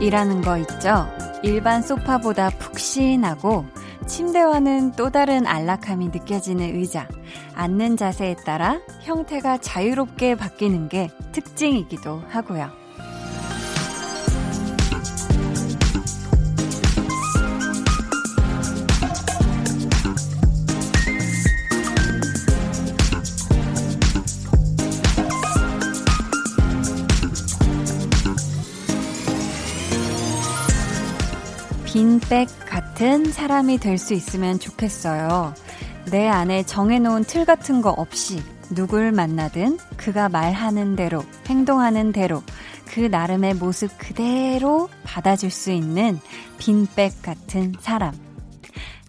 빈백이라는 거 있죠? 일반 소파보다 푹신하고 침대와는 또 다른 안락함이 느껴지는 의자. 앉는 자세에 따라 형태가 자유롭게 바뀌는 게 특징이기도 하고요. 백 같은 사람이 될 수 있으면 좋겠어요. 내 안에 정해놓은 틀 같은 거 없이 누굴 만나든 그가 말하는 대로, 행동하는 대로, 그 나름의 모습 그대로 받아줄 수 있는 빈백 같은 사람.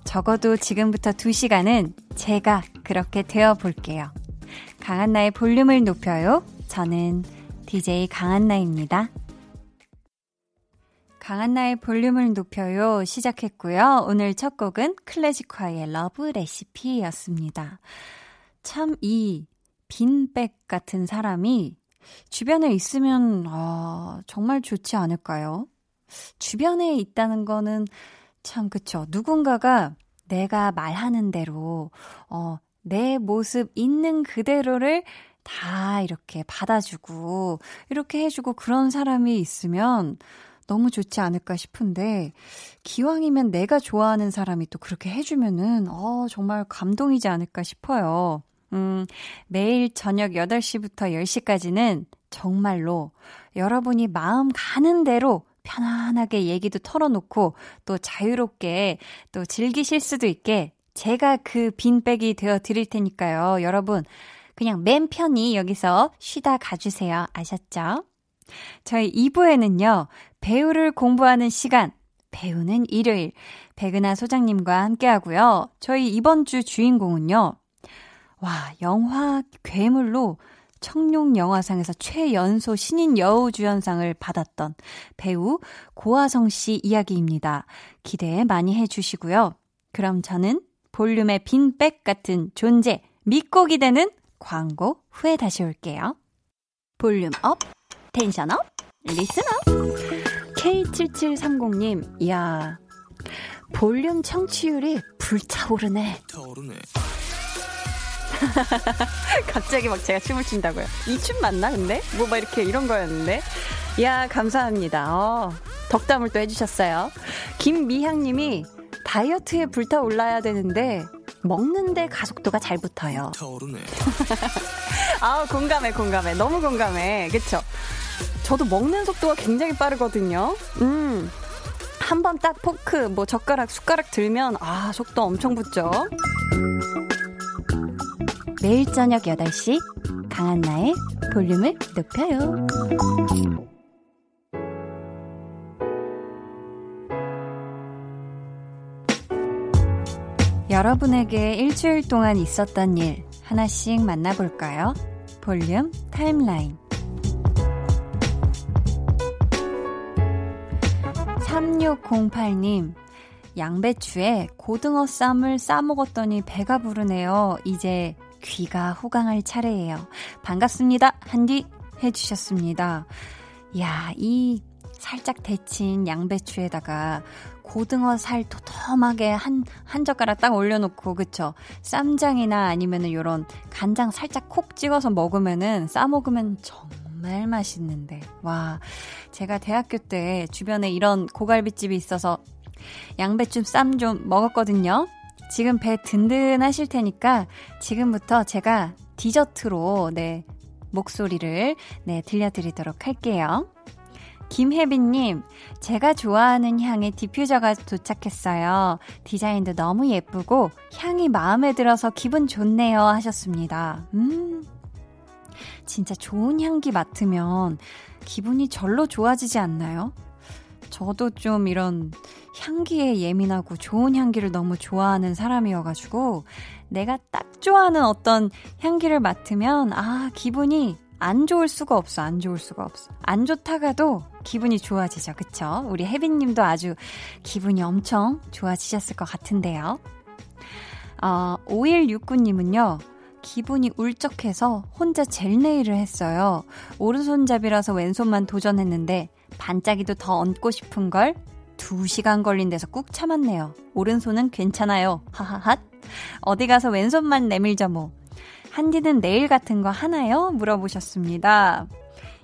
적어도 지금부터 2시간은 제가 그렇게 되어 볼게요. 강한나의 볼륨을 높여요. 저는 DJ 강한나입니다. 강한나의 볼륨을 높여요 시작했고요. 오늘 첫 곡은 클래지콰이의 Love Recipe였습니다. 참 이 빈백 같은 사람이 주변에 있으면 어, 정말 좋지 않을까요? 주변에 있다는 거는 참 그쵸. 누군가가 내가 말하는 대로 어, 내 모습 있는 그대로를 다 이렇게 받아주고 이렇게 해주고 그런 사람이 있으면 너무 좋지 않을까 싶은데, 기왕이면 내가 좋아하는 사람이 또 그렇게 해주면은, 어, 정말 감동이지 않을까 싶어요. 음, 매일 저녁 8시부터 10시까지는 정말로 여러분이 마음 가는 대로 편안하게 얘기도 털어놓고 또 자유롭게 또 즐기실 수도 있게 제가 그 빈백이 되어 드릴 테니까요. 여러분, 그냥 맨 편히 여기서 쉬다 가주세요. 아셨죠? 저희 2부에는요, 배우를 공부하는 시간, 배우는 일요일, 백은하 소장님과 함께 하고요. 저희 이번 주 주인공은요, 와, 영화 괴물로 청룡 영화상에서 최연소 신인 여우 주연상을 받았던 배우 고아성 씨 이야기입니다. 기대 많이 해주시고요. 그럼 저는 볼륨의 빈백 같은 존재, 믿고 기대는 광고 후에 다시 올게요. Volume up, tension up, listen up. K7730님, 이야, 볼륨 청취율이 불타오르네. 타오르네. 갑자기 막 제가 춤을 춘다고요. 이 춤 맞나, 근데? 뭐 막 이렇게 이런 거였는데. 이야, 감사합니다. 어, 덕담을 또 해주셨어요. 김미향님이 다이어트에 불타올라야 되는데, 먹는데 가속도가 잘 붙어요. 아, 공감해, 공감해. 너무 공감해. 그쵸? 저도 먹는 속도가 굉장히 빠르거든요. 음. 한 번 딱 포크, 뭐 젓가락, 숟가락 들면, 아, 속도 엄청 붙죠. 매일 저녁 8시, 강한 나의 볼륨을 높여요. 여러분에게 일주일 동안 있었던 일 하나씩 만나볼까요? 볼륨 타임라인. 3608님, 양배추에 고등어 쌈을 싸먹었더니 배가 부르네요. 이제 귀가 호강할 차례예요. 반갑습니다. 한디 해주셨습니다. 야, 이 살짝 데친 양배추에다가 고등어 살 도톰하게 한, 한 젓가락 딱 올려놓고, 그쵸? 쌈장이나 아니면은 요런 간장 살짝 콕 찍어서 먹으면은, 싸먹으면 정말 정말 맛있는데. 와, 제가 대학교 때 주변에 이런 고갈비집이 있어서 양배추 쌈 좀 먹었거든요. 지금 배 든든하실 테니까 지금부터 제가 디저트로 네, 목소리를 네, 들려드리도록 할게요. 김혜빈님, 제가 좋아하는 향의 디퓨저가 도착했어요. 디자인도 너무 예쁘고 향이 마음에 들어서 기분 좋네요 하셨습니다. 음, 진짜 좋은 향기 맡으면 기분이 절로 좋아지지 않나요? 저도 좀 이런 향기에 예민하고 좋은 향기를 너무 좋아하는 사람이어가지고 내가 딱 좋아하는 어떤 향기를 맡으면 아, 기분이 안 좋을 수가 없어. 안 좋을 수가 없어. 안 좋다가도 기분이 좋아지죠. 그쵸? 우리 혜빈 님도 아주 기분이 엄청 좋아지셨을 것 같은데요. 어, 5169님은요, 기분이 울적해서 혼자 젤 네일을 했어요. 오른손잡이라서 왼손만 도전했는데 반짝이도 더 얹고 싶은 걸 2시간 걸린 데서 꾹 참았네요. 오른손은 괜찮아요. 하하핫. 어디 가서 왼손만 내밀자 뭐. 한디는 네일 같은 거 하나요? 물어보셨습니다.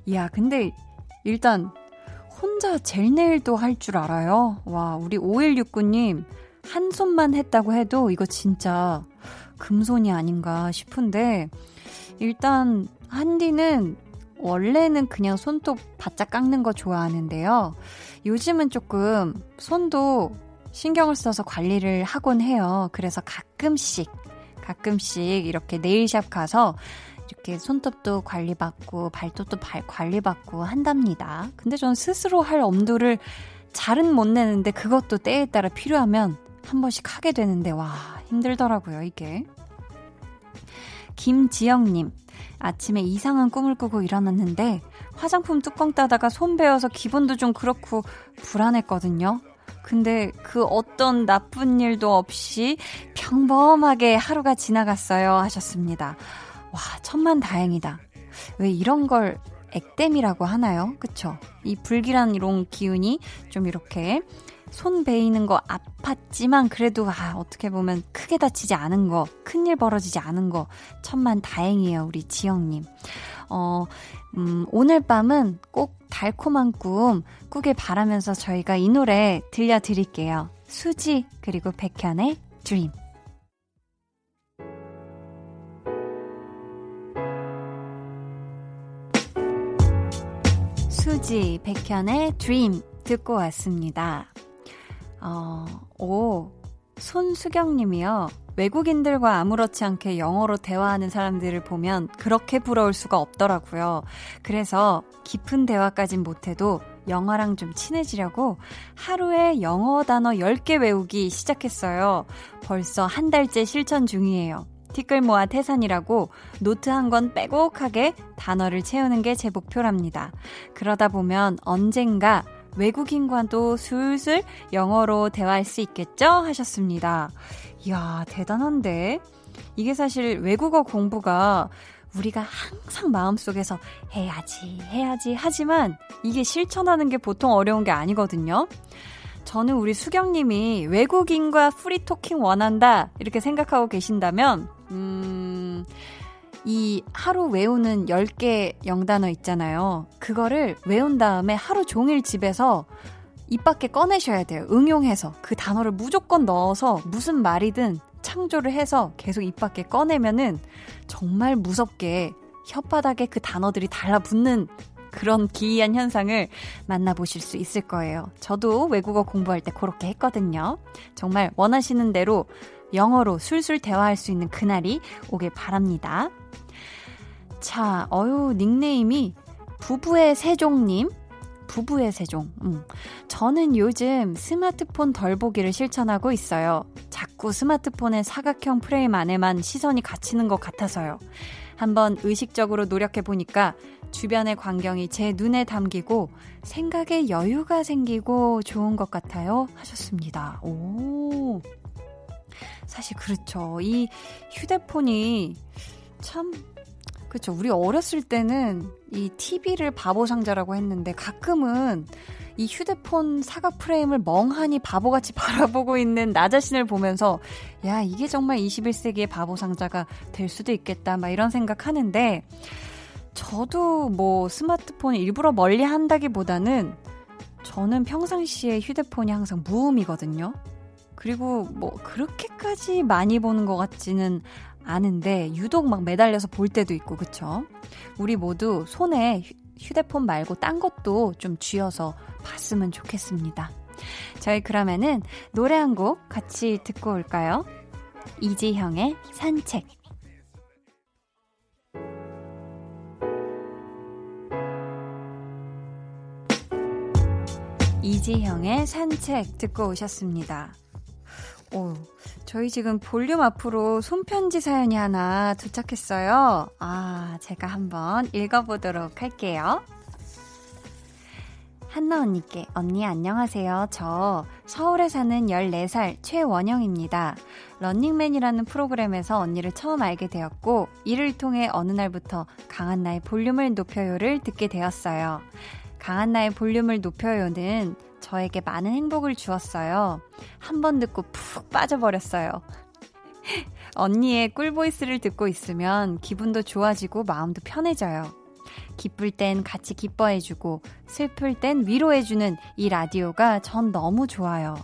이야, 근데 일단 혼자 젤 네일도 할 줄 알아요. 와, 우리 5169님 한 손만 했다고 해도 이거 진짜 금손이 아닌가 싶은데 일단 한디는 원래는 그냥 손톱 바짝 깎는 거 좋아하는데요. 요즘은 조금 손도 신경을 써서 관리를 하곤 해요. 그래서 가끔씩, 가끔씩 이렇게 네일샵 가서 이렇게 손톱도 관리받고 발톱도 발, 관리받고 한답니다. 근데 전 스스로 할 엄두를 잘은 못 내는데 그것도 때에 따라 필요하면 한 번씩 하게 되는데 와 힘들더라고요 이게. 김지영님 아침에 이상한 꿈을 꾸고 일어났는데 화장품 뚜껑 따다가 손 베어서 기분도 좀 그렇고 불안했거든요. 근데 그 어떤 나쁜 일도 없이 평범하게 하루가 지나갔어요 하셨습니다. 와, 천만 다행이다. 왜 이런 걸 액땜이라고 하나요? 그쵸? 이 불길한 이런 기운이 좀 이렇게 손 베이는 거 아팠지만 그래도 아, 어떻게 보면 크게 다치지 않은 거, 큰일 벌어지지 않은 거 천만 다행이에요, 우리 지영님. 어, 음, 오늘 밤은 꼭 달콤한 꿈 꾸길 바라면서 저희가 이 노래 들려드릴게요. 수지 그리고 백현의 드림. 수지 백현의 드림 듣고 왔습니다. 어, 오, 손수경님이요. 외국인들과 아무렇지 않게 영어로 대화하는 사람들을 보면 그렇게 부러울 수가 없더라고요. 그래서 깊은 대화까진 못해도 영어랑 좀 친해지려고 하루에 영어 단어 10개 외우기 시작했어요. 벌써 한 달째 실천 중이에요. 티끌 모아 태산이라고 노트 한 권 빼곡하게 단어를 채우는 게 제 목표랍니다. 그러다 보면 언젠가 외국인과도 술술 영어로 대화할 수 있겠죠? 하셨습니다. 이야, 대단한데? 이게 사실 외국어 공부가 우리가 항상 마음속에서 해야지, 해야지 하지만 이게 실천하는 게 보통 어려운 게 아니거든요. 저는 우리 수경님이 외국인과 프리토킹 원한다 이렇게 생각하고 계신다면 음, 이 하루 외우는 10개 영단어 있잖아요. 그거를 외운 다음에 하루 종일 집에서 입 밖에 꺼내셔야 돼요. 응용해서. 그 단어를 무조건 넣어서 무슨 말이든 창조를 해서 계속 입 밖에 꺼내면은 정말 무섭게 혓바닥에 그 단어들이 달라붙는 그런 기이한 현상을 만나보실 수 있을 거예요. 저도 외국어 공부할 때 그렇게 했거든요. 정말 원하시는 대로 영어로 술술 대화할 수 있는 그날이 오길 바랍니다. 자, 어유 닉네임이 부부의 세종님. 부부의 세종. 음. 저는 요즘 스마트폰 덜 보기를 실천하고 있어요. 자꾸 스마트폰의 사각형 프레임 안에만 시선이 갇히는 것 같아서요. 한번 의식적으로 노력해 보니까 주변의 광경이 제 눈에 담기고 생각에 여유가 생기고 좋은 것 같아요. 하셨습니다. 오. 사실 그렇죠. 이 휴대폰이 참 그렇죠. 우리 어렸을 때는 이 TV를 바보 상자라고 했는데 가끔은 이 휴대폰 사각 프레임을 멍하니 바보같이 바라보고 있는 나 자신을 보면서 야, 이게 정말 21세기의 바보 상자가 될 수도 있겠다. 막 이런 생각 하는데 저도 뭐 스마트폰 일부러 멀리 한다기보다는 저는 평상시에 휴대폰이 항상 무음이거든요. 그리고 뭐 그렇게까지 많이 보는 것 같지는 않은데 유독 막 매달려서 볼 때도 있고 그쵸? 우리 모두 손에 휴대폰 말고 딴 것도 좀 쥐어서 봤으면 좋겠습니다. 저희 그러면은 노래 한 곡 같이 듣고 올까요? 이지형의 산책 이지형의 산책 듣고 오셨습니다. 오, 저희 지금 볼륨 앞으로 손편지 사연이 하나 도착했어요. 아, 제가 한번 읽어보도록 할게요. 한나 언니께, 언니 안녕하세요. 저 서울에 사는 14살 최원영입니다. 런닝맨이라는 프로그램에서 언니를 처음 알게 되었고, 이를 통해 어느 날부터 강한 나의 볼륨을 높여요를 듣게 되었어요. 강한 나의 볼륨을 높여요는 저에게 많은 행복을 주었어요. 한 번 듣고 푹 빠져버렸어요. 언니의 꿀보이스를 듣고 있으면 기분도 좋아지고 마음도 편해져요. 기쁠 땐 같이 기뻐해주고 슬플 땐 위로해주는 이 라디오가 전 너무 좋아요.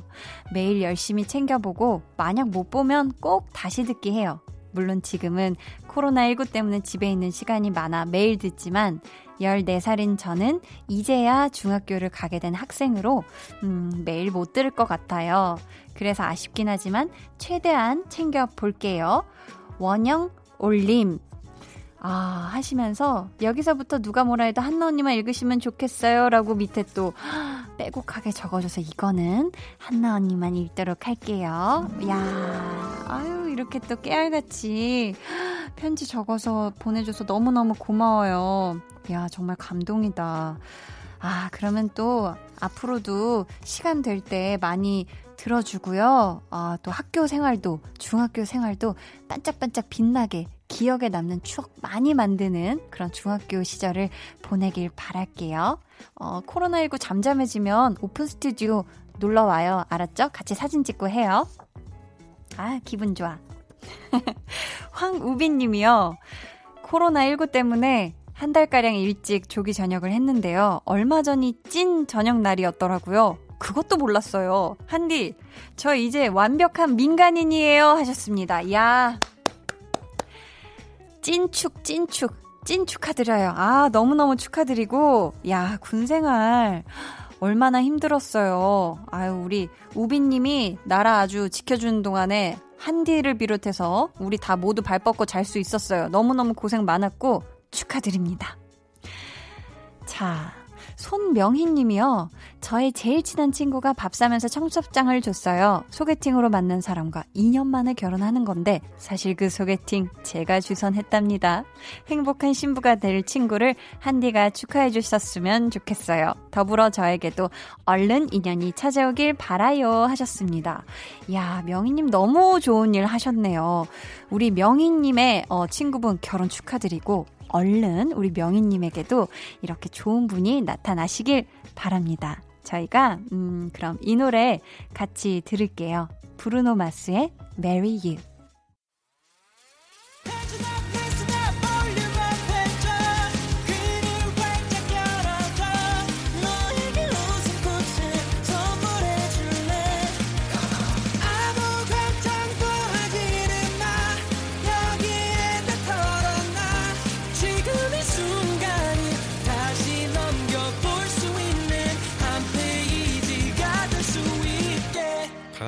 매일 열심히 챙겨보고 만약 못 보면 꼭 다시 듣기 해요. 물론 지금은 코로나19 때문에 집에 있는 시간이 많아 매일 듣지만 14살인 저는 이제야 중학교를 가게 된 학생으로 음, 매일 못 들을 것 같아요. 그래서 아쉽긴 하지만 최대한 챙겨 볼게요. 원영 올림 아, 하시면서 여기서부터 누가 뭐라 해도 한나 언니만 읽으시면 좋겠어요. 라고 밑에 또 빼곡하게 적어줘서 이거는 한나 언니만 읽도록 할게요. 야 아유, 이렇게 또 깨알같이 편지 적어서 보내줘서 너무너무 고마워요. 야, 정말 감동이다. 아, 그러면 또 앞으로도 시간 될 때 많이 들어주고요. 아, 또 학교 생활도, 중학교 생활도 반짝반짝 빛나게 기억에 남는 추억 많이 만드는 그런 중학교 시절을 보내길 바랄게요. 어, 코로나19 잠잠해지면 오픈 스튜디오 놀러 와요. 알았죠? 같이 사진 찍고 해요. 아, 기분 좋아. 황우빈 님이요. 코로나19 때문에 한 달가량 일찍 조기 저녁을 했는데요. 얼마 전이 찐 저녁 날이었더라고요. 그것도 몰랐어요. 한디, 저 이제 완벽한 민간인이에요. 하셨습니다. 야 찐축, 찐축, 찐 축하드려요. 아, 너무너무 축하드리고, 야, 군 생활. 얼마나 힘들었어요. 아유, 우리 우빈님이 나라 아주 지켜주는 동안에 한디를 비롯해서 우리 다 모두 발 뻗고 잘 수 있었어요. 너무너무 고생 많았고 축하드립니다. 자, 손명희 님이요. 저의 제일 친한 친구가 밥 사면서 청첩장을 줬어요. 소개팅으로 만난 사람과 2년 만에 결혼하는 건데 사실 그 소개팅 제가 주선했답니다. 행복한 신부가 될 친구를 한디가 축하해 주셨으면 좋겠어요. 더불어 저에게도 얼른 인연이 찾아오길 바라요 하셨습니다. 야, 명희님 너무 좋은 일 하셨네요. 우리 명희님의 어, 친구분 결혼 축하드리고 얼른 우리 명희님에게도 이렇게 좋은 분이 나타나시길 바랍니다. 저희가, 음, 그럼 이 노래 같이 들을게요. 브루노 마스의 Marry You.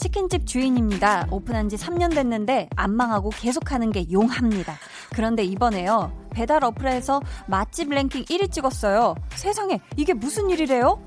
치킨집 주인입니다. 오픈한 지 3년 됐는데 안 망하고 계속하는 게 용합니다. 그런데 이번에요. 배달 어플에서 맛집 랭킹 1위 찍었어요. 세상에 이게 무슨 일이래요?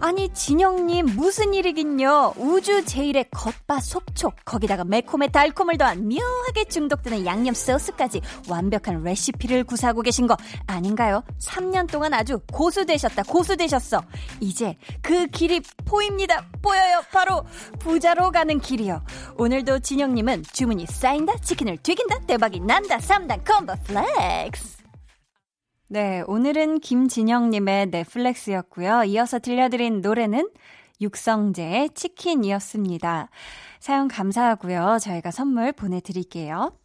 아니 진영님 무슨 일이긴요? 우주 제일의 겉바 속촉 거기다가 매콤에 달콤을 더한 묘하게 중독되는 양념 소스까지 완벽한 레시피를 구사하고 계신 거 아닌가요? 3년 동안 아주 고수 되셨다 고수 되셨어. 이제 그 길이 보입니다. 보여요. 바로 부자로 가는 길이요. 오늘도 진영님은 주문이 쌓인다 치킨을 튀긴다 대박이 난다 3단 콤보 flex 네, 오늘은 김진영님의 넷플렉스였고요. 이어서 들려드린 노래는 육성재의 치킨이었습니다. 사연 감사하고요. 저희가 선물 보내드릴게요.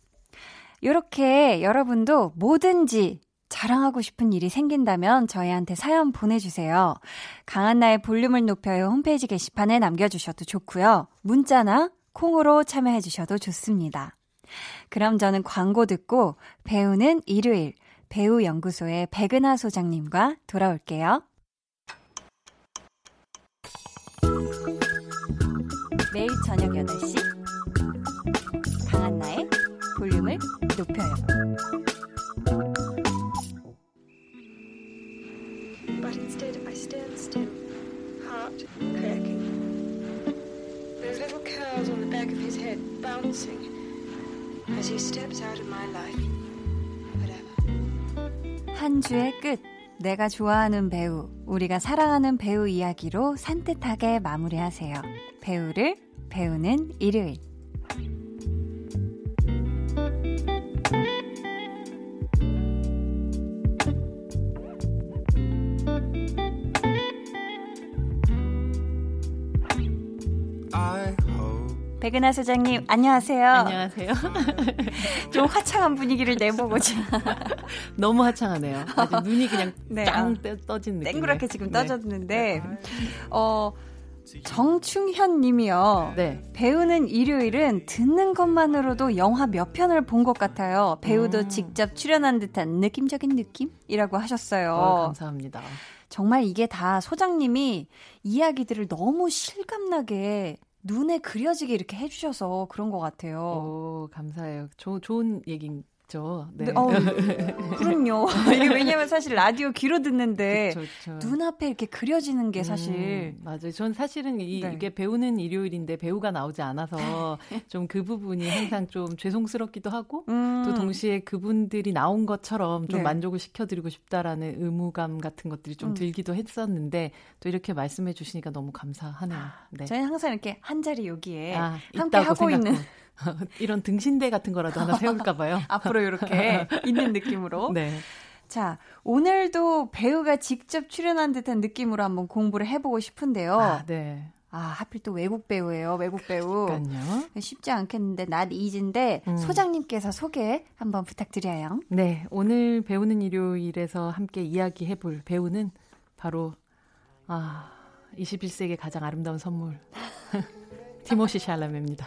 이렇게 여러분도 뭐든지 자랑하고 싶은 일이 생긴다면 저희한테 사연 보내주세요. 강한나의 볼륨을 높여요 홈페이지 게시판에 남겨주셔도 좋고요. 문자나 콩으로 참여해주셔도 좋습니다. 그럼 저는 광고 듣고 배우는 일요일 배우연구소의 백은하 소장님과 돌아올게요. 매일 저녁 8시 강한나의 볼륨을 높여요. 한 주의 끝. 내가 좋아하는 배우, 우리가 사랑하는 배우 이야기로 산뜻하게 마무리하세요. 배우를 배우는 일요일. 백은하 소장님, 안녕하세요. 안녕하세요. 좀 화창한 분위기를 내보고자. 너무 화창하네요. 눈이 그냥 네, 짱 아, 떠진 느낌. 땡그랗게 지금 네. 떠졌는데, 어, 정충현 님이요. 네. 배우는 일요일은 듣는 것만으로도 영화 몇 편을 본 것 같아요. 배우도 음. 직접 출연한 듯한 느낌적인 느낌이라고 하셨어요. 어, 감사합니다. 정말 이게 다 소장님이 이야기들을 너무 실감나게 눈에 그려지게 이렇게 해주셔서 그런 것 같아요. 오, 감사해요. 조, 좋은 얘기 있죠. 네. 네. 어, 그럼요. 이게 왜냐면 사실 라디오 귀로 듣는데 그쵸, 그쵸. 눈앞에 이렇게 그려지는 게 사실 음, 맞아요. 전 사실은 이, 네. 게 배우는 일요일인데 배우가 나오지 않아서 좀 그 부분이 항상 좀 죄송스럽기도 하고 음. 또 동시에 그분들이 나온 것처럼 좀 네. 만족을 시켜드리고 싶다라는 의무감 같은 것들이 좀 음. 들기도 했었는데 또 이렇게 말씀해 주시니까 너무 감사하네요. 네. 저희는 항상 이렇게 한 자리 여기에 아, 함께 하고 생각하고. 있는 이런 등신대 같은 거라도 하나 세울까 봐요. 앞으로 이렇게 있는 느낌으로. 네. 자, 오늘도 배우가 직접 출연한 듯한 느낌으로 한번 공부를 해보고 싶은데요. 아, 네. 아, 하필 또 외국 배우예요. 외국 배우. 그러니까요. 쉽지 않겠는데 낫 이즈인데 음. 소장님께서 소개 한번 부탁드려요. 네, 오늘 배우는 일요일에서 함께 이야기해 볼 배우는 바로 아, 21세기 가장 아름다운 선물 티모시 샬라메입니다.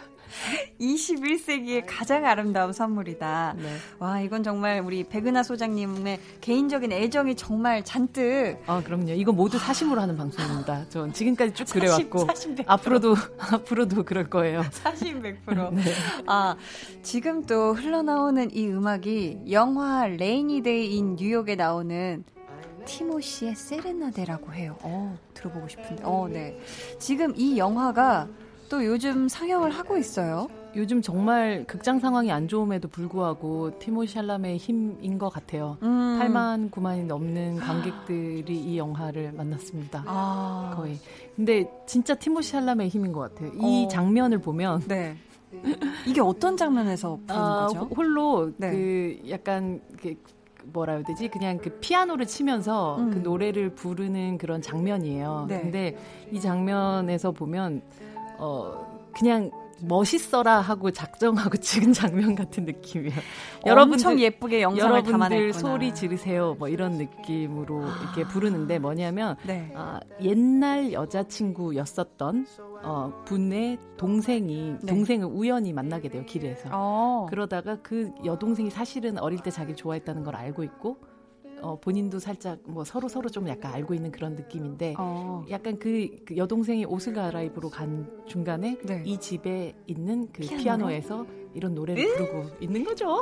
21세기의 가장 아름다운 선물이다. 네. 와, 이건 정말 우리 백은하 소장님의 개인적인 애정이 정말 잔뜩. 아, 그럼요. 이거 모두 사심으로 하는 방송입니다. 전 지금까지 쭉 그래왔고. 사심, 사심 앞으로도, 앞으로도 그럴 거예요. 사심 100%. 네. 아, 지금 또 흘러나오는 이 음악이 영화 레이니 데이 인 뉴욕에 나오는 티모시의 세레나데라고 해요. 어, 들어보고 싶은데. 어, 네. 지금 이 영화가 또 요즘 상영을 하고 있어요. 요즘 정말 극장 상황이 안 좋음에도 불구하고 티모시 샬라메의 힘인 것 같아요. 음. 8만 9만이 넘는 관객들이 이 영화를 만났습니다. 아. 거의. 근데 진짜 티모 샬람의 힘인 것 같아요. 이 어. 장면을 보면 네. 이게 어떤 장면에서 보는 아, 거죠? 홀로 네. 그 약간 그 뭐라 해야 되지? 그냥 그 피아노를 치면서 음. 그 노래를 부르는 그런 장면이에요. 네. 근데 이 장면에서 보면 어 그냥 멋있어라 하고 작정하고 찍은 장면 같은 느낌이에요. 여러분들 예쁘게 영상을 여러분들 담아냈구나. 소리 지르세요. 뭐 이런 느낌으로 아. 이렇게 부르는데 뭐냐면 네. 아, 옛날 여자친구였었던 어, 분의 동생이 네. 동생을 우연히 만나게 돼요 길에서. 어. 그러다가 그 여동생이 사실은 어릴 때 자기를 좋아했다는 걸 알고 있고 어, 본인도 살짝 뭐 서로 서로 좀 약간 알고 있는 그런 느낌인데 어. 약간 그, 그, 여동생이 옷을 갈아입으러 간 중간에 네. 이 집에 있는 그 피아노? 에서 이런 노래를 으? 부르고 있는 거죠.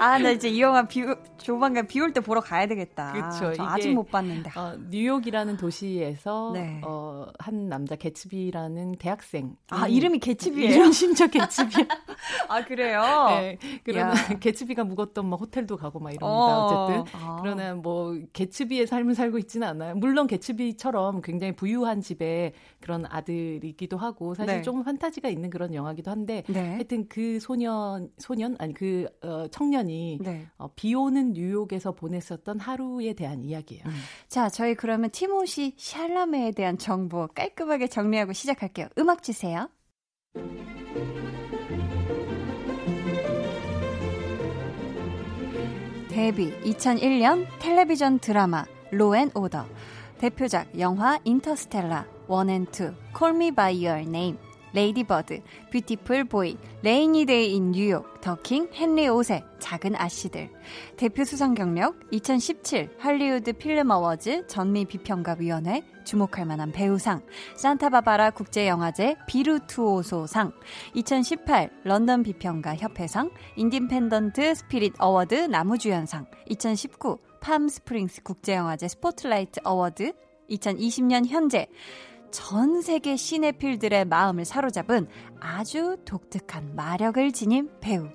아, 나 이제 이 영화 비, 조만간 비 올 때 보러 가야 되겠다. 그렇죠. 아직 못 봤는데. 어, 뉴욕이라는 도시에서 네. 어, 한 남자 개츠비라는 대학생. 아, 이름이 개츠비예요? 이름 심지어 개츠비. 아, 그래요? 네. 그러나 개츠비가 묵었던 뭐 호텔도 가고 막 이럽니다. 어. 쨌든 아. 그러나 뭐 개츠비의 삶을 살고 있지는 않아요. 물론 개츠비처럼 굉장히 부유한 집에 그런 아들이기도 하고 사실 네. 조금 판타지가 있는 그런 영화기도 한데 네. 하여튼 그 소년 소년 아니 그 어, 청년이 네. 어, 비 오는 뉴욕에서 보냈었던 하루에 대한 이야기예요. 음. 자, 저희 그러면 티모시 샬라메에 대한 정보 깔끔하게 정리하고 시작할게요. 음악 주세요. 데뷔 2001년 텔레비전 드라마 로 앤 오더 대표작 영화 인터스텔라 1앤2 Call Me By Your Name 레이디버드, 뷰티풀 보이, 레이니 데이 인 뉴욕, 더킹, 헨리 5세, 작은 아씨들. 대표 수상 경력 2017 할리우드 필름 어워즈 전미 비평가위원회 주목할 만한 배우상, 산타바바라 국제영화제 비르투오소상, 2018 런던 비평가 협회상, 인디펜던트 스피릿 어워드 남우주연상, 2019 팜 스프링스 국제영화제 스포트라이트 어워드, 2020년 현재 전 세계 시네필들의 마음을 사로잡은 아주 독특한 마력을 지닌 배우.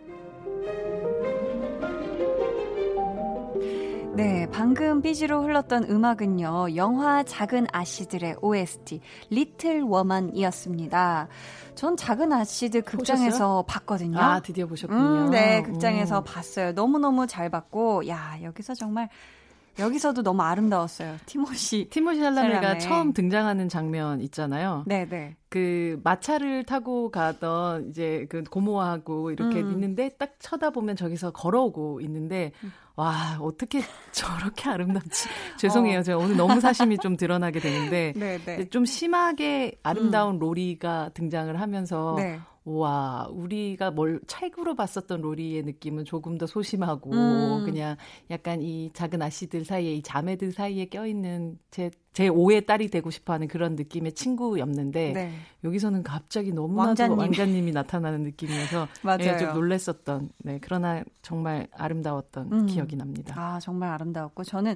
네, 방금 BG로 흘렀던 음악은요, 영화 작은 아씨들의 OST, Little Women이었습니다. 전 작은 아씨들 극장에서 보셨어요? 봤거든요. 아, 드디어 보셨군요. 음, 네, 극장에서 음. 봤어요. 너무너무 잘 봤고, 야, 여기서 정말 여기서도 너무 아름다웠어요. 티모시. 티모시 샬라메가 처음 등장하는 장면 있잖아요. 네, 네. 그 마차를 타고 가던 이제 그 고모하고 이렇게 음. 있는데 딱 쳐다보면 저기서 걸어오고 있는데 음. 와 어떻게 저렇게 아름답지 죄송해요 어. 제가 오늘 너무 사심이 좀 드러나게 되는데 네, 네. 좀 심하게 아름다운 음. 로리가 등장을 하면서 네. 와, 우리가 뭘 책으로 봤었던 로리의 느낌은 조금 더 소심하고 음. 그냥 약간 이 작은 아씨들 사이에 이 자매들 사이에 껴있는 제, 제 5의 딸이 되고 싶어 하는 그런 느낌의 친구였는데 네. 여기서는 갑자기 너무나도 왕자님. 왕자님이 나타나는 느낌이어서 맞아요. 네, 좀 놀랬었던 네, 그러나 정말 아름다웠던 음. 기억이 납니다. 아, 정말 아름다웠고 저는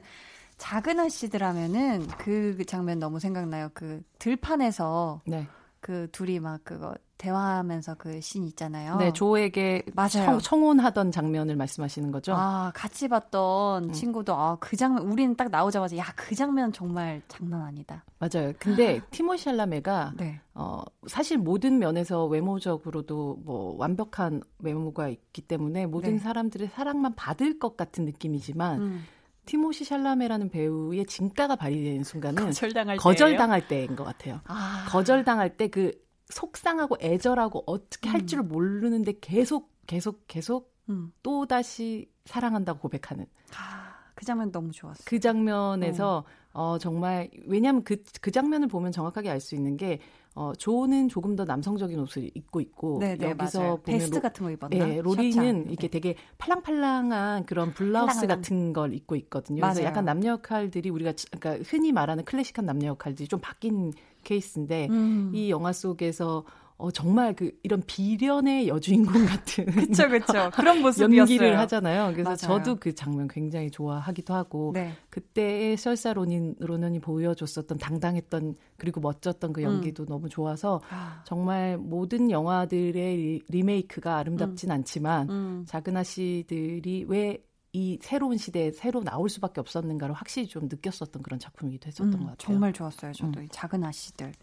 작은 아씨들 하면은 그 장면 너무 생각나요. 그 들판에서 네. 그 둘이 막 그거 대화하면서 그 씬 있잖아요. 네, 조에게 맞아요. 청, 혼하던 장면을 말씀하시는 거죠? 아, 같이 봤던 음. 친구도 아, 그 장면 우리는 딱 나오자마자 야, 그 장면 정말 장난 아니다. 맞아요. 근데 티모시 샬라메가 네. 어, 사실 모든 면에서 외모적으로도 뭐 완벽한 외모가 있기 때문에 모든 네. 사람들의 사랑만 받을 것 같은 느낌이지만 음. 티모시 샬라메라는 배우의 진가가 발휘되는 순간은 거절당할, 거절당할 때인 것 같아요. 아. 거절당할 때 그 속상하고 애절하고 어떻게 할 음. 줄을 모르는데 계속 계속 계속 음. 또 다시 사랑한다고 고백하는. 아, 그 장면 너무 좋았어요. 그 장면에서 어, 어 정말 왜냐하면 그 그 장면을 보면 정확하게 알 수 있는 게 어, 조는 조금 더 남성적인 옷을 입고 있고 네네, 네, 여기서 맞아요. 보면 베스트 로, 같은 거 입었나? 네, 로리는 이렇게 네. 되게 팔랑팔랑한 그런 블라우스 팔랑팔랑. 같은 걸 입고 있거든요. 맞아요. 그래서 약간 남녀 역할들이 우리가 그러니까 흔히 말하는 클래식한 남녀 역할들이 좀 바뀐 케이스인데 음. 이 영화 속에서 어, 정말 그 이런 비련의 여주인공 같은 그쵸 그쵸 그런 모습이었어요. 연기를 하잖아요. 그래서 맞아요. 저도 그 장면 굉장히 좋아하기도 하고 네. 그때의 설사 로닌 로넌이 보여줬었던 당당했던 그리고 멋졌던 그 연기도 음. 너무 좋아서 아. 정말 모든 영화들의 리, 메이크가 아름답진 음. 않지만 음. 작은 아씨들이 왜 이 새로운 시대에 새로 나올 수밖에 없었는가를 확실히 좀 느꼈었던 그런 작품이기도 했었던 음, 것 같아요. 정말 좋았어요. 저도 음. 이 작은 아씨들.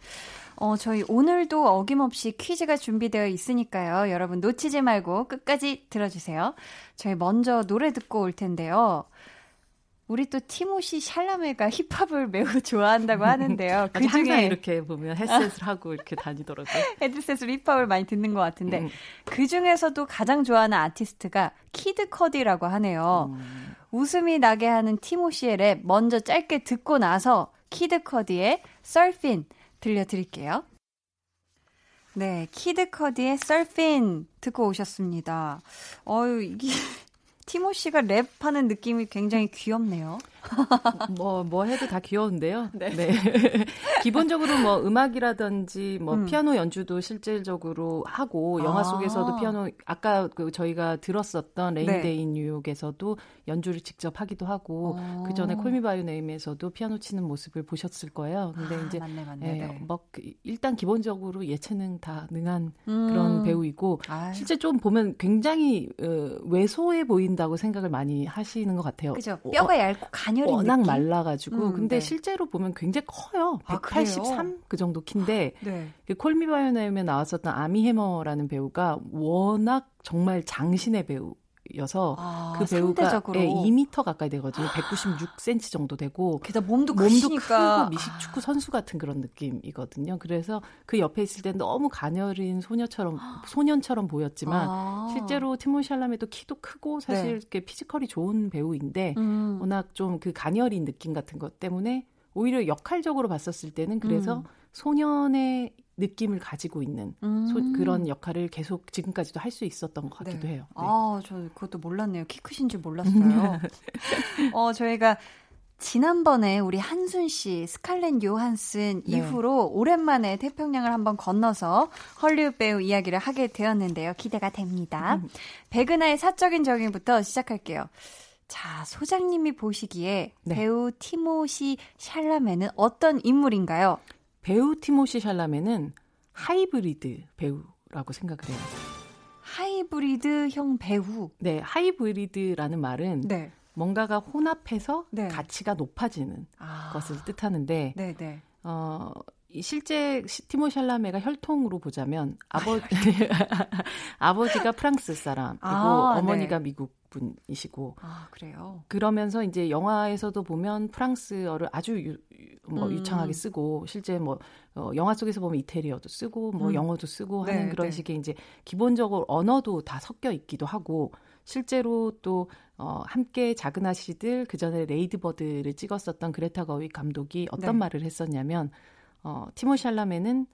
어, 저희 오늘도 어김없이 퀴즈가 준비되어 있으니까요. 여러분 놓치지 말고 끝까지 들어주세요. 저희 먼저 노래 듣고 올 텐데요. 우리 또 티모시 샬라메가 힙합을 매우 좋아한다고 하는데요. 그 중에 이렇게 보면 헤드셋을 하고 이렇게 다니더라고요. 헤드셋으로 힙합을 많이 듣는 것 같은데 음. 그 중에서도 가장 좋아하는 아티스트가 키드 커디라고 하네요. 음. 웃음이 나게 하는 티모시의 랩 먼저 짧게 듣고 나서 키드 커디의 서핀 들려드릴게요. 네, 키드 커디의 서핀 듣고 오셨습니다. 어유 이게 티모시가 랩하는 느낌이 굉장히 귀엽네요. 뭐, 뭐 해도 다 귀여운데요. 네. 네. 기본적으로 뭐 음악이라든지 뭐 음. 피아노 연주도 실질적으로 하고 영화 아. 속에서도 피아노 아까 그 저희가 들었었던 레이니 데이 네. 뉴욕에서도 연주를 직접 하기도 하고 아. 그 전에 Call Me By Your Name에서도 피아노 치는 모습을 보셨을 거예요. 근데 아, 이제 맞네, 맞네, 예, 네. 뭐그 일단 기본적으로 예체능 다 능한 음. 그런 배우이고 아유. 실제 좀 보면 굉장히 어, 왜소해 보인다고 생각을 많이 하시는 것 같아요. 그죠. 뼈가 어, 얇고 가녀린 워낙 느낌? 말라가지고 음, 근데 네. 실제로 보면 굉장히 커요. 183 아, 그 정도 키인데 네. 그 콜미바이오네임에 나왔었던 아미 해머라는 배우가 워낙 정말 장신의 배우. 여서 아, 그 배우가 상대적으로. 예, 2m 가까이 되거든요. 196cm 정도 되고 게다가 몸도, 몸도 크고 미식 축구 선수 같은 그런 느낌이거든요. 그래서 그 옆에 있을 때 너무 가녀린 소녀처럼 소년처럼 보였지만 아. 실제로 티모시 샬라메도 키도 크고 사실 네. 이렇게 physical이 좋은 배우인데 음. 워낙 좀 그 가녀린 느낌 같은 것 때문에 오히려 역할적으로 봤었을 때는 그래서 음. 소년의 느낌을 가지고 있는 음. 소, 그런 역할을 계속 지금까지도 할 수 있었던 것 같기도 네. 해요. 네. 아, 저 그것도 몰랐네요. 키 크신 줄 몰랐어요. 어, 저희가 지난번에 우리 한순 씨, 스칼렛 요한슨 네. 이후로 오랜만에 태평양을 한번 건너서 헐리우드 배우 이야기를 하게 되었는데요. 기대가 됩니다. 음. 백은하의 사적인 적용부터 시작할게요. 자, 소장님이 보시기에 네. 배우 티모시 샬라메는 어떤 인물인가요? 배우 티모시 샬라메는 하이브리드 배우라고 생각을 해요. 하이브리드형 배우. 네, 하이브리드라는 말은 네. 뭔가가 혼합해서 네. 가치가 높아지는 아. 것을 뜻하는데 네, 네. 어, 실제 티모 샬라메가 혈통으로 보자면 아버 아버지가 프랑스 사람이고 아, 어머니가 네. 미국 분이시고 아 그래요. 그러면서 이제 영화에서도 보면 프랑스어를 아주 유, 뭐 음. 유창하게 쓰고 실제 뭐 어, 영화 속에서 보면 이태리어도 쓰고 뭐 음. 영어도 쓰고 하는 네, 그런 네. 식의 이제 기본적으로 언어도 다 섞여 있기도 하고 실제로 또 어, 함께 작은 아씨들 그 전에 레이디버드를 찍었었던 그레타 거윅 감독이 어떤 네. 말을 했었냐면 어, 티모시 샬라메는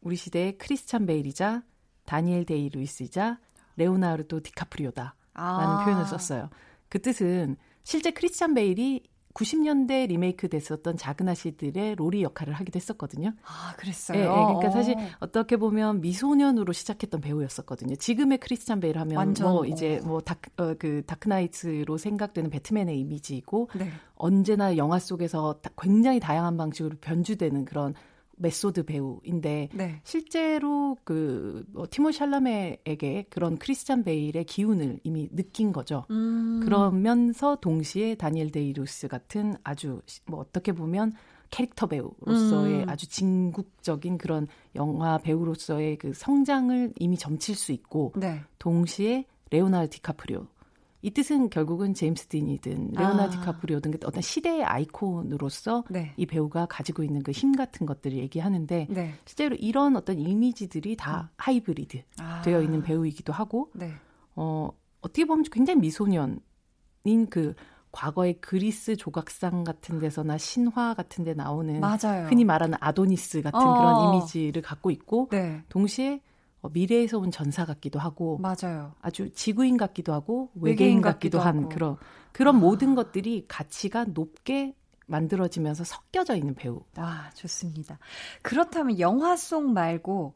우리 시대의 크리스찬 베일이자 다니엘 데이 루이스이자 레오나르도 디카프리오다. 라는 아. 표현을 썼어요. 그 뜻은 실제 크리스찬 베일이 90년대 리메이크 됐었던 작은 아씨들의 로리 역할을 하기도 했었거든요. 아, 그랬어요? 네, 네, 그러니까 사실 어. 어떻게 보면 미소년으로 시작했던 배우였었거든요. 지금의 크리스찬 베일 하면 완전, 뭐 이제 뭐 다크, 어, 그 다크나이트로 생각되는 배트맨의 이미지이고 네. 언제나 영화 속에서 굉장히 다양한 방식으로 변주되는 그런 메소드 배우인데 네. 실제로 그 뭐, 티모시 샬라메에게 그런 크리스찬 베일의 기운을 이미 느낀 거죠. 음. 그러면서 동시에 다니엘 데이 루이스 같은 아주 뭐 어떻게 보면 캐릭터 배우로서의 음. 아주 진국적인 그런 영화 배우로서의 그 성장을 이미 점칠 수 있고 네. 동시에 레오나르도 디카프리오 이 뜻은 결국은 제임스 딘이든 레오나르도 아. 디카프리오든 그 어떤 시대의 아이콘으로서 네. 이 배우가 가지고 있는 그 힘 같은 것들을 얘기하는데 네. 실제로 이런 어떤 이미지들이 다 음. 하이브리드 아. 되어 있는 배우이기도 하고 네. 어 어떻게 보면 굉장히 미소년인 그 과거의 그리스 조각상 같은 데서나 신화 같은 데 나오는 맞아요. 흔히 말하는 아도니스 같은 어. 그런 이미지를 갖고 있고 네. 동시에 어, 미래에서 온 전사 같기도 하고 맞아요. 아주 지구인 같기도 하고 외계인, 외계인 같기도, 같기도 한 하고. 그런 그런 아. 모든 것들이 가치가 높게 만들어지면서 섞여져 있는 배우. 아, 좋습니다. 그렇다면 영화 속 말고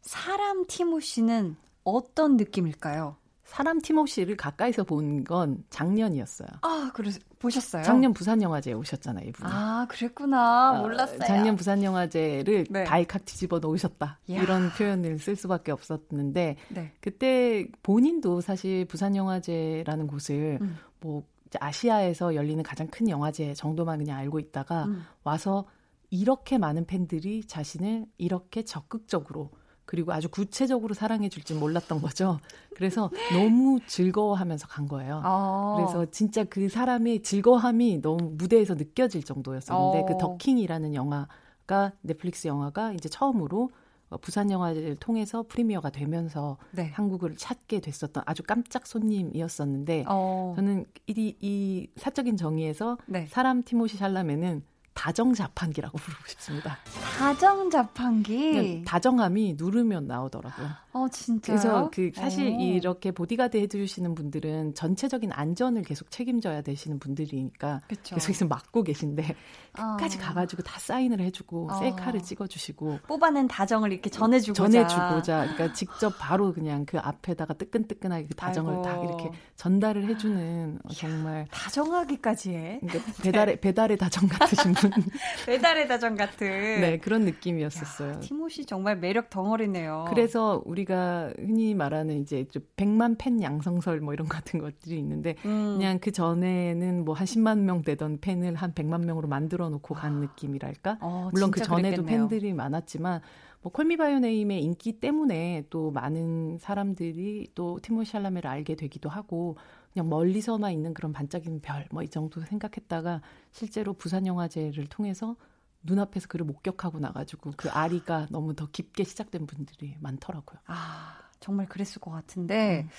사람 티모시는 어떤 느낌일까요? 사람 티모시를 가까이서 본 건 작년이었어요. 아, 그래 보셨어요? 작년 부산 영화제에 오셨잖아요, 이분. 아, 그랬구나. 어, 몰랐어요. 작년 부산 영화제를 네. 발칵 뒤집어 놓으셨다. 이야. 이런 표현을 쓸 수밖에 없었는데 네. 그때 본인도 사실 부산 영화제라는 곳을 음. 뭐 아시아에서 열리는 가장 큰 영화제 정도만 그냥 알고 있다가 음. 와서 이렇게 많은 팬들이 자신을 이렇게 적극적으로 그리고 아주 구체적으로 사랑해 줄지 몰랐던 거죠. 그래서 너무 즐거워하면서 간 거예요. 아. 그래서 진짜 그 사람의 즐거함이 너무 무대에서 느껴질 정도였었는데 어. 그 더킹이라는 영화가 넷플릭스 영화가 이제 처음으로 어, 부산 영화를 통해서 프리미어가 되면서 네. 한국을 찾게 됐었던 아주 깜짝 손님이었었는데 어. 저는 이, 이 사적인 정의에서 네. 사람 티모시 샬라메는 다정 자판기라고 부르고 싶습니다. 다정 자판기? 다정함이 누르면 나오더라고요. 어, 진짜. 그래서 그 사실 오. 이렇게 보디가드 해주시는 분들은 전체적인 안전을 계속 책임져야 되시는 분들이니까 그쵸. 계속 있으면 막고 계신데 끝까지 어. 가가지고 다 사인을 해주고 어. 셀카를 찍어주시고 뽑아낸 다정을 이렇게 전해주고자 전해주고자 그러니까 직접 바로 그냥 그 앞에다가 뜨끈뜨끈하게 그 다정을 아이고. 딱 이렇게 전달을 해주는 정말 다정하기까지 해. 그러니까 배달의 배달의 다정 같으신 분. 배달의 다정 같은. 네 그런 느낌이었었어요. 야, 티모시 정말 매력 덩어리네요. 그래서 우리가 흔히 말하는 이제 좀 100만 팬 양성설 뭐 이런 같은 것들이 있는데 음. 그냥 그 전에는 뭐 한 10만 명 되던 팬을 한 100만 명으로 만들어 놓고 간 아. 느낌이랄까? 어, 물론 그 전에도 그랬겠네요. 팬들이 많았지만 뭐 콜미바이오네임의 인기 때문에 또 많은 사람들이 또 티모 샬라메를 알게 되기도 하고 그냥 멀리서만 있는 그런 반짝이는 별 뭐 이 정도 생각했다가 실제로 부산 영화제를 통해서 눈앞에서 그를 목격하고 나가지고 그 아리가 너무 더 깊게 시작된 분들이 많더라고요. 아 정말 그랬을 것 같은데 음.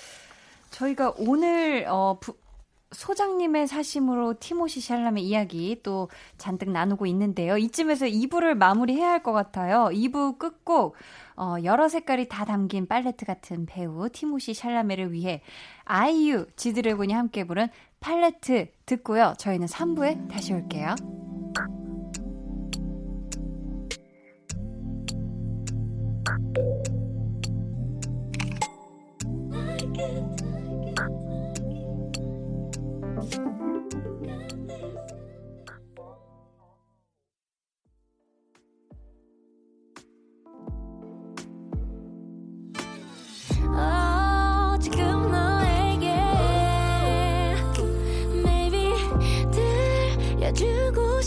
저희가 오늘 어, 부, 소장님의 사심으로 티모시 샬람의 이야기 또 잔뜩 나누고 있는데요. 이쯤에서 2부를 마무리해야 할 것 같아요. 2부 끝곡 어, 여러 색깔이 다 담긴 팔레트 같은 배우 티모시 샬라메를 위해 아이유, 지드래곤이 함께 부른 팔레트 듣고요. 저희는 3부에 다시 올게요.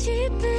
들려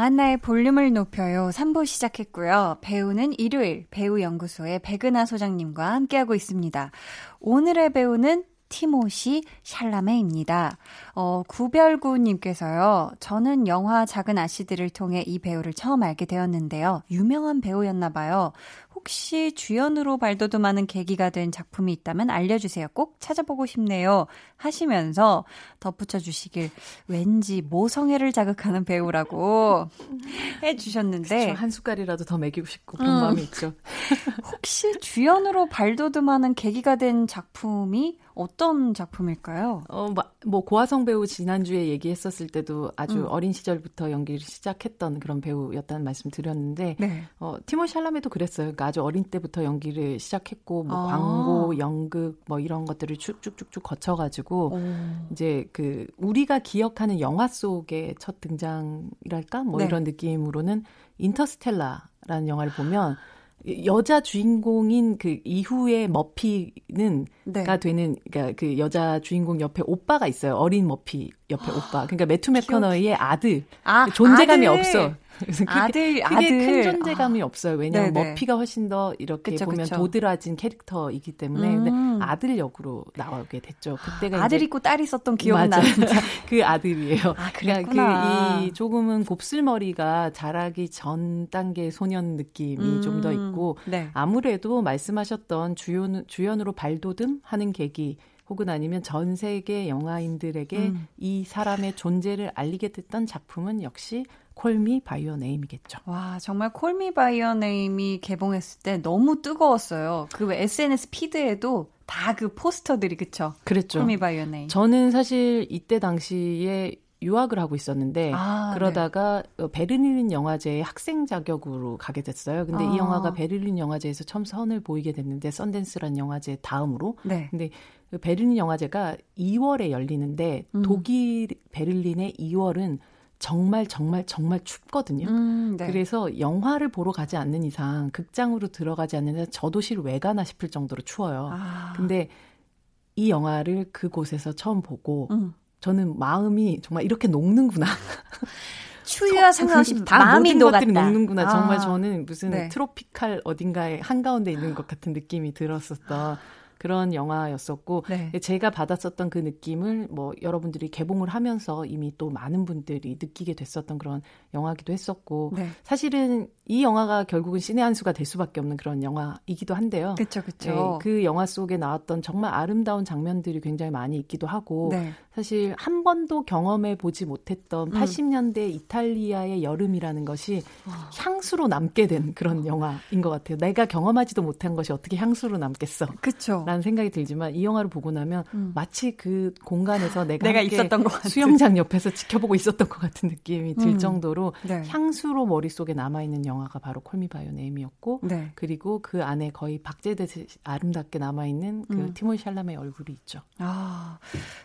강한나의 볼륨을 높여요. 3부 시작했고요. 배우는 일요일 배우연구소의 백은하 소장님과 함께하고 있습니다. 오늘의 배우는 티모시 샬라메입니다. 어, 구별구님께서요, 저는 영화 작은 아씨들을 통해 이 배우를 처음 알게 되었는데요. 유명한 배우였나봐요. 혹시 주연으로 발돋움하는 계기가 된 작품이 있다면 알려주세요. 꼭 찾아보고 싶네요. 하시면서 덧붙여 주시길 왠지 모성애를 자극하는 배우라고 해주셨는데 그쵸, 한 숟갈이라도 더 먹이고 싶고 그런 음. 마음이 있죠. 혹시 주연으로 발돋움하는 계기가 된 작품이 어떤 작품일까요? 어, 뭐 고화성 배우 지난주에 얘기했었을 때도 아주 음. 어린 시절부터 연기를 시작했던 그런 배우였다는 말씀 드렸는데 네. 어, 티모 샬라메도 그랬어요. 그러니까 아주 어린 때부터 연기를 시작했고 뭐 아. 광고, 연극 뭐 이런 것들을 쭉쭉쭉쭉 거쳐가지고 오. 이제 그 우리가 기억하는 영화 속의 첫 등장이랄까 뭐 네. 이런 느낌으로는 인터스텔라라는 영화를 보면. 여자 주인공인 그 이후에 머피는 네. 가 되는 그러니까 그 여자 주인공 옆에 오빠가 있어요. 어린 머피 옆에 오빠. 그러니까 매튜 맥커너의 아들. 아, 존재감이 아들. 없어. 그래서 그게, 아들, 그게 아들. 큰 존재감이 아. 없어요. 왜냐하면 네네. 머피가 훨씬 더 이렇게 그쵸, 보면 그쵸. 도드라진 캐릭터이기 때문에 음. 근데 아들 역으로 나오게 됐죠. 그때가 아들 있고 딸 있었던 기억은 나는데 그 아들이에요. 아, 그러니까 그이 조금은 곱슬머리가 자라기 전 단계 소년 느낌이 음. 좀더 있고 네. 아무래도 말씀하셨던 주연 주연으로 발돋움 하는 계기 혹은 아니면 전 세계 영화인들에게 음. 이 사람의 존재를 알리게 됐던 작품은 역시 Call Me By Your Name이겠죠. 와, 정말 Call Me By Your Name이 개봉했을 때 너무 뜨거웠어요. 그 SNS feed에도 다 그 포스터들이 그쵸? 그랬죠. Call Me By Your Name. 저는 사실 이때 당시에 유학을 하고 있었는데 아, 그러다가 네. 베를린 영화제에 학생 자격으로 가게 됐어요. 근데 아. 이 영화가 베를린 영화제에서 처음 선을 보이게 됐는데 썬댄스란 영화제 다음으로. 네. 근데 그 베를린 영화제가 2월에 열리는데 음. 독일 베를린의 2월은 정말 정말 정말 춥거든요. 음, 네. 그래서 영화를 보러 가지 않는 이상 극장으로 들어가지 않는 이상 저 도시를 왜 가나 싶을 정도로 추워요. 아. 근데 이 영화를 그곳에서 처음 보고 음. 저는 마음이 정말 이렇게 녹는구나. 추위와 상관없이 다 마음이 녹았다. 녹는구나. 아. 정말 저는 무슨 네. 트로피칼 어딘가에 한가운데 있는 것 같은 느낌이 들었었던 그런 영화였었고 네. 제가 받았었던 그 느낌을 뭐 여러분들이 개봉을 하면서 이미 또 많은 분들이 느끼게 됐었던 그런 영화기도 했었고 네. 사실은 이 영화가 결국은 신의 한 수가 될 수밖에 없는 그런 영화이기도 한데요. 그렇죠, 그렇죠. 네, 그 영화 속에 나왔던 정말 아름다운 장면들이 굉장히 많이 있기도 하고 네. 사실 한 번도 경험해 보지 못했던 음. 80년대 이탈리아의 여름이라는 것이 와. 향수로 남게 된 그런 영화인 것 같아요. 내가 경험하지도 못한 것이 어떻게 향수로 남겠어? 그렇죠. 라는 생각이 들지만 이 영화를 보고 나면 음. 마치 그 공간에서 내가, 내가 있었던 것 수영장 옆에서 지켜보고 있었던 것 같은 느낌이 들 음. 정도로 네. 향수로 머릿속에 남아 있는 영화가 바로 콜미바이오 네임이었고 네. 그리고 그 안에 거의 박제듯이 아름답게 남아 있는 그 음. 티모시 샬라의 얼굴이 있죠. 아,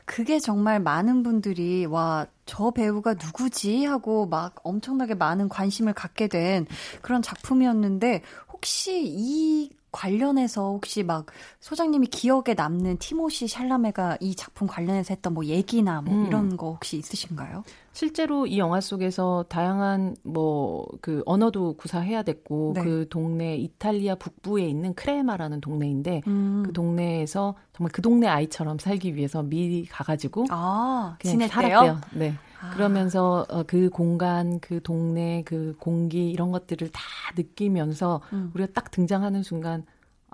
그게 정말 많은 분들이 와, 저 배우가 누구지 하고 막 엄청나게 많은 관심을 갖게 된 그런 작품이었는데 혹시 이 관련해서 혹시 막 소장님이 기억에 남는 티모시 샬라메가 이 작품 관련해서 했던 뭐 얘기나 뭐 음. 이런 거 혹시 있으신가요? 실제로 이 영화 속에서 다양한 뭐 그 언어도 구사해야 됐고 네. 그 동네 이탈리아 북부에 있는 크레마라는 동네인데 음. 그 동네에서 정말 그 동네 아이처럼 살기 위해서 미리 가가지고 아, 그냥 살았대요. 네. 아. 그러면서 어, 그 공간, 그 동네, 그 공기 이런 것들을 다 느끼면서 음. 우리가 딱 등장하는 순간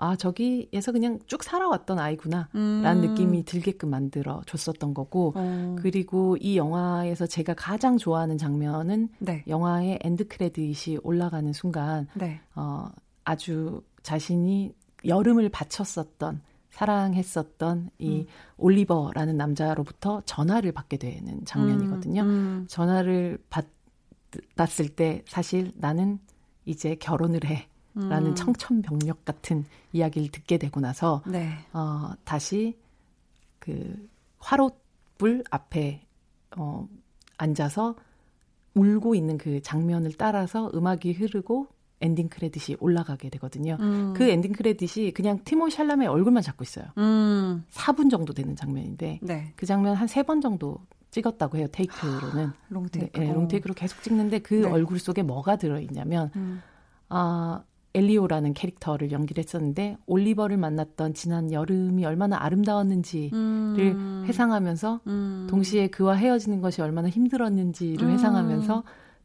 아, 저기에서 그냥 쭉 살아왔던 아이구나, 라는 음. 느낌이 들게끔 만들어 줬었던 거고, 어. 그리고 이 영화에서 제가 가장 좋아하는 장면은 네. 영화의 엔드 크레딧이 올라가는 순간, 네. 어, 아주 자신이 여름을 바쳤었던, 사랑했었던 이 음. 올리버라는 남자로부터 전화를 받게 되는 장면이거든요. 음. 음. 전화를 받 났을 때 사실 나는 이제 결혼을 해. 라는 음. 청천벽력 같은 이야기를 듣게 되고 나서 네. 어, 다시 그 화롯불 앞에 어, 앉아서 울고 있는 그 장면을 따라서 음악이 흐르고 엔딩 크레딧이 올라가게 되거든요. 음. 그 엔딩 크레딧이 그냥 티모시 샬라메의 얼굴만 잡고 있어요. 음. 4분 정도 되는 장면인데 네. 그 장면 한 세 번 정도 찍었다고 해요. 테이크로는. 아, 롱테이크. 네, 롱테이크로 계속 찍는데 그 네. 얼굴 속에 뭐가 들어 있냐면 음. 아 엘리오라는 캐릭터를 연기를 했었는데 올리버를 만났던 지난 여름이 얼마나 아름다웠는지를 음. 회상하면서 음. 동시에 그와 헤어지는 것이 얼마나 힘들었는지를 음. 회상하면서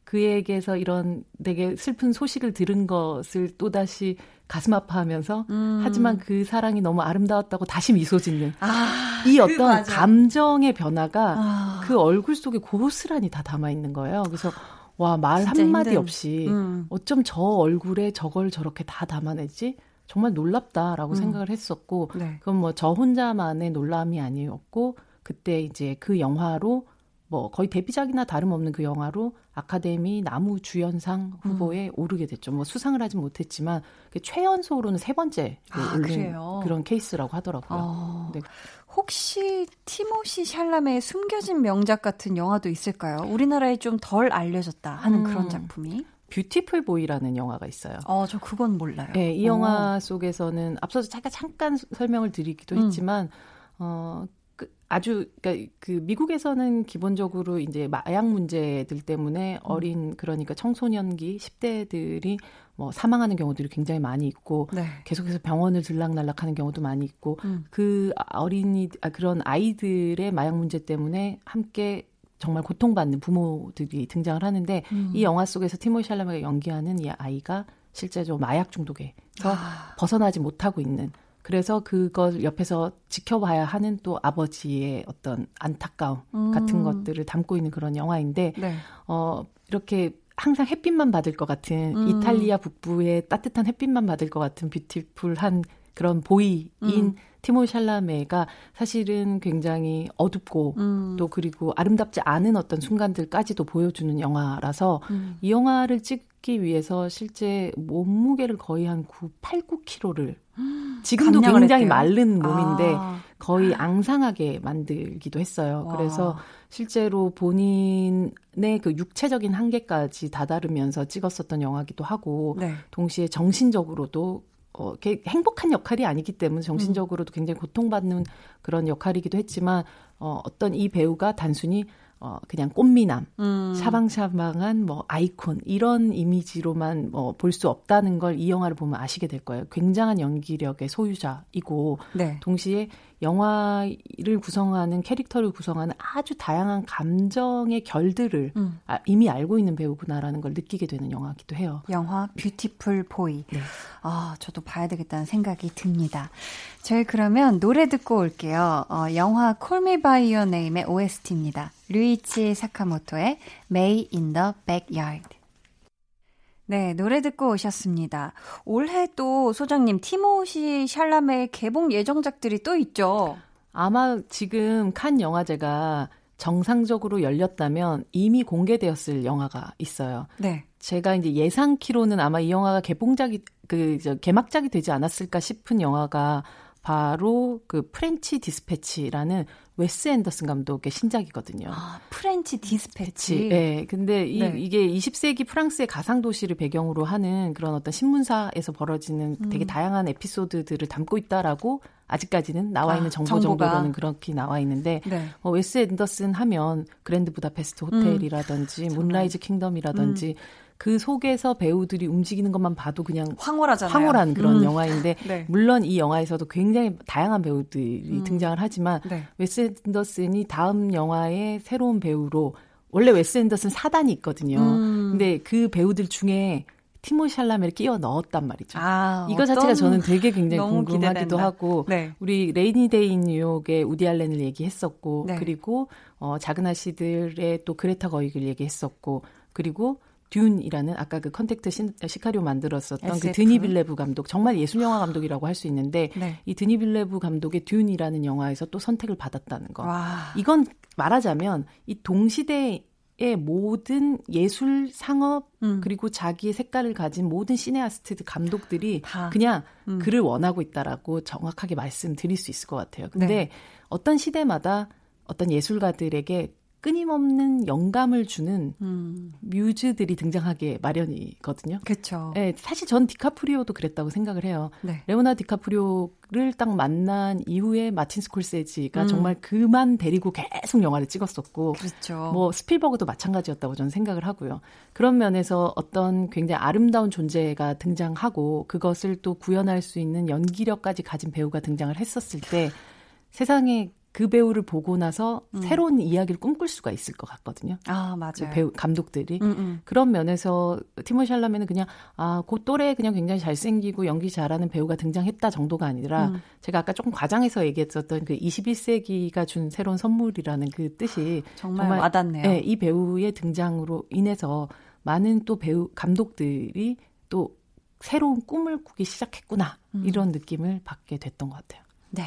그에게서 이런 되게 슬픈 소식을 들은 것을 또다시 가슴 아파하면서 음. 하지만 그 사랑이 너무 아름다웠다고 다시 미소 짓는 아, 이 어떤 그 감정의 변화가 아. 그 얼굴 속에 고스란히 다 담아 있는 거예요. 그래서 와 말 한마디 힘든. 없이 음. 어쩜 저 얼굴에 저걸 저렇게 다 담아내지? 정말 놀랍다라고 음. 생각을 했었고 네. 그건 뭐 저 혼자만의 놀람이 아니었고 그때 이제 그 영화로 뭐 거의 데뷔작이나 다름없는 그 영화로 아카데미 남우 주연상 후보에 음. 오르게 됐죠. 뭐 수상을 하진 못했지만 그 최연소로는 세 번째 아, 올린 그런 케이스라고 하더라고요. 어. 네. 혹시 티모시 샬라메의 숨겨진 명작 같은 영화도 있을까요? 우리나라에 좀 덜 알려졌다 하는 음. 그런 작품이? 뷰티풀 보이라는 영화가 있어요. 어, 저 그건 몰라요. 네, 이 영화 오. 속에서는 앞서서 잠깐 잠깐 설명을 드리기도 음. 했지만 어 아주 그러니까 그 미국에서는 기본적으로 이제 마약 문제들 때문에 음. 어린 그러니까 청소년기 10대들이 뭐 사망하는 경우들이 굉장히 많이 있고 네. 계속해서 병원을 들락날락하는 경우도 많이 있고 음. 그 어린이 아 그런 아이들의 마약 문제 때문에 함께 정말 고통받는 부모들이 등장을 하는데 음. 이 영화 속에서 티모 샬라메가 연기하는 이 아이가 실제로 마약 중독에서 아. 벗어나지 못하고 있는 그래서 그걸 옆에서 지켜봐야 하는 또 아버지의 어떤 안타까움 음. 같은 것들을 담고 있는 그런 영화인데 네. 어 이렇게 항상 햇빛만 받을 것 같은 음. 이탈리아 북부의 따뜻한 햇빛만 받을 것 같은 뷰티풀한 그런 보이인 음. 티모 샬라메가 사실은 굉장히 어둡고 음. 또 그리고 아름답지 않은 어떤 순간들까지도 보여주는 영화라서 음. 이 영화를 찍기 위해서 실제 몸무게를 거의 한 9, 8, 9kg를 지금도 굉장히 했대요. 마른 몸인데 아. 거의 앙상하게 만들기도 했어요. 와. 그래서 실제로 본인의 그 육체적인 한계까지 다다르면서 찍었었던 영화기도 하고 네. 동시에 정신적으로도 어, 행복한 역할이 아니기 때문에 정신적으로도 굉장히 고통받는 그런 역할이기도 했지만 어, 어떤 이 배우가 단순히 어, 그냥 꽃미남, 음. 샤방샤방한 뭐 아이콘, 이런 이미지로만 뭐 볼 수 없다는 걸 이 영화를 보면 아시게 될 거예요. 굉장한 연기력의 소유자이고, 네. 동시에 영화를 구성하는 캐릭터를 구성하는 아주 다양한 감정의 결들을 음. 아, 이미 알고 있는 배우구나라는 걸 느끼게 되는 영화기도 해요. 영화 뷰티풀 보이. 네. 아, 저도 봐야 되겠다는 생각이 듭니다. 저희 그러면 노래 듣고 올게요. 어, 영화 Call Me By Your Name의 OST입니다. 류이치 사카모토의 May in the Backyard. 네, 노래 듣고 오셨습니다. 올해 또 소장님 티모시 샬라메의 개봉 예정작들이 또 있죠. 아마 지금 칸 영화제가 정상적으로 열렸다면 이미 공개되었을 영화가 있어요. 네. 제가 이제 예상키로는 아마 이 영화가 개봉작이 그 저 개막작이 되지 않았을까 싶은 영화가 바로 그 프렌치 디스패치라는 웨스 앤더슨 감독의 신작이거든요. 아, 프렌치 디스패치. 네. 근데 이, 네. 이게 20세기 프랑스의 가상 도시를 배경으로 하는 그런 어떤 신문사에서 벌어지는 음. 되게 다양한 에피소드들을 담고 있다라고 아직까지는 나와 있는 아, 정보 정보가. 정도로는 그렇게 나와 있는데 네. 어, 웨스 앤더슨 하면 그랜드 부다페스트 호텔이라든지 음. 문라이즈 킹덤이라든지 음. 그 속에서 배우들이 움직이는 것만 봐도 그냥 황홀하잖아요. 황홀한 그런 음. 영화인데 네. 물론 이 영화에서도 굉장히 다양한 배우들이 음. 등장을 하지만 네. 웨스 앤더슨이 다음 영화의 새로운 배우로 원래 웨스 앤더슨 사단이 있거든요. 음. 근데 그 배우들 중에 티모시 샬라메를 끼워 넣었단 말이죠. 아, 이거 자체가 저는 되게 굉장히 궁금하기도 기대된다. 하고 네. 우리 레이니 데이 인 뉴욕의 우디 알렌을 얘기했었고 네. 그리고 어 작은 아씨들의 또 그레타 거윅을 얘기했었고 그리고 듄이라는 아까 그 컨택트 시카리오 만들었었던 SF. 그 드니 빌레브 감독 정말 예술 영화 감독이라고 할 수 있는데 네. 이 드니 빌레브 감독의 듄이라는 영화에서 또 선택을 받았다는 거. 와. 이건 말하자면 이 동시대 의 모든 예술 상업 음. 그리고 자기의 색깔을 가진 모든 시네아스트 감독들이 다. 그냥 음. 그를 원하고 있다라고 정확하게 말씀드릴 수 있을 것 같아요. 근데 네. 어떤 시대마다 어떤 예술가들에게 끊임없는 영감을 주는 음. 뮤즈들이 등장하게 마련이거든요. 그렇죠. 네, 사실 전 디카프리오도 그랬다고 생각을 해요. 네. 레오나르도 디카프리오를 딱 만난 이후에 마틴 스콜세지가 음. 정말 그만 데리고 계속 영화를 찍었었고, 그렇죠. 뭐 스필버그도 마찬가지였다고 저는 생각을 하고요. 그런 면에서 어떤 굉장히 아름다운 존재가 등장하고 그것을 또 구현할 수 있는 연기력까지 가진 배우가 등장을 했었을 때 세상에 그 배우를 보고 나서 음. 새로운 이야기를 꿈꿀 수가 있을 것 같거든요. 아, 맞아요. 그 배우, 감독들이. 음, 음. 그런 면에서 티모 샬라메는 그냥, 아, 그 또래 그냥 굉장히 잘생기고 연기 잘하는 배우가 등장했다 정도가 아니라 음. 제가 아까 조금 과장해서 얘기했었던 그 21세기가 준 새로운 선물이라는 그 뜻이 정말, 정말 와닿네요. 네, 이 배우의 등장으로 인해서 많은 또 배우, 감독들이 또 새로운 꿈을 꾸기 시작했구나. 음. 이런 느낌을 받게 됐던 것 같아요. 네.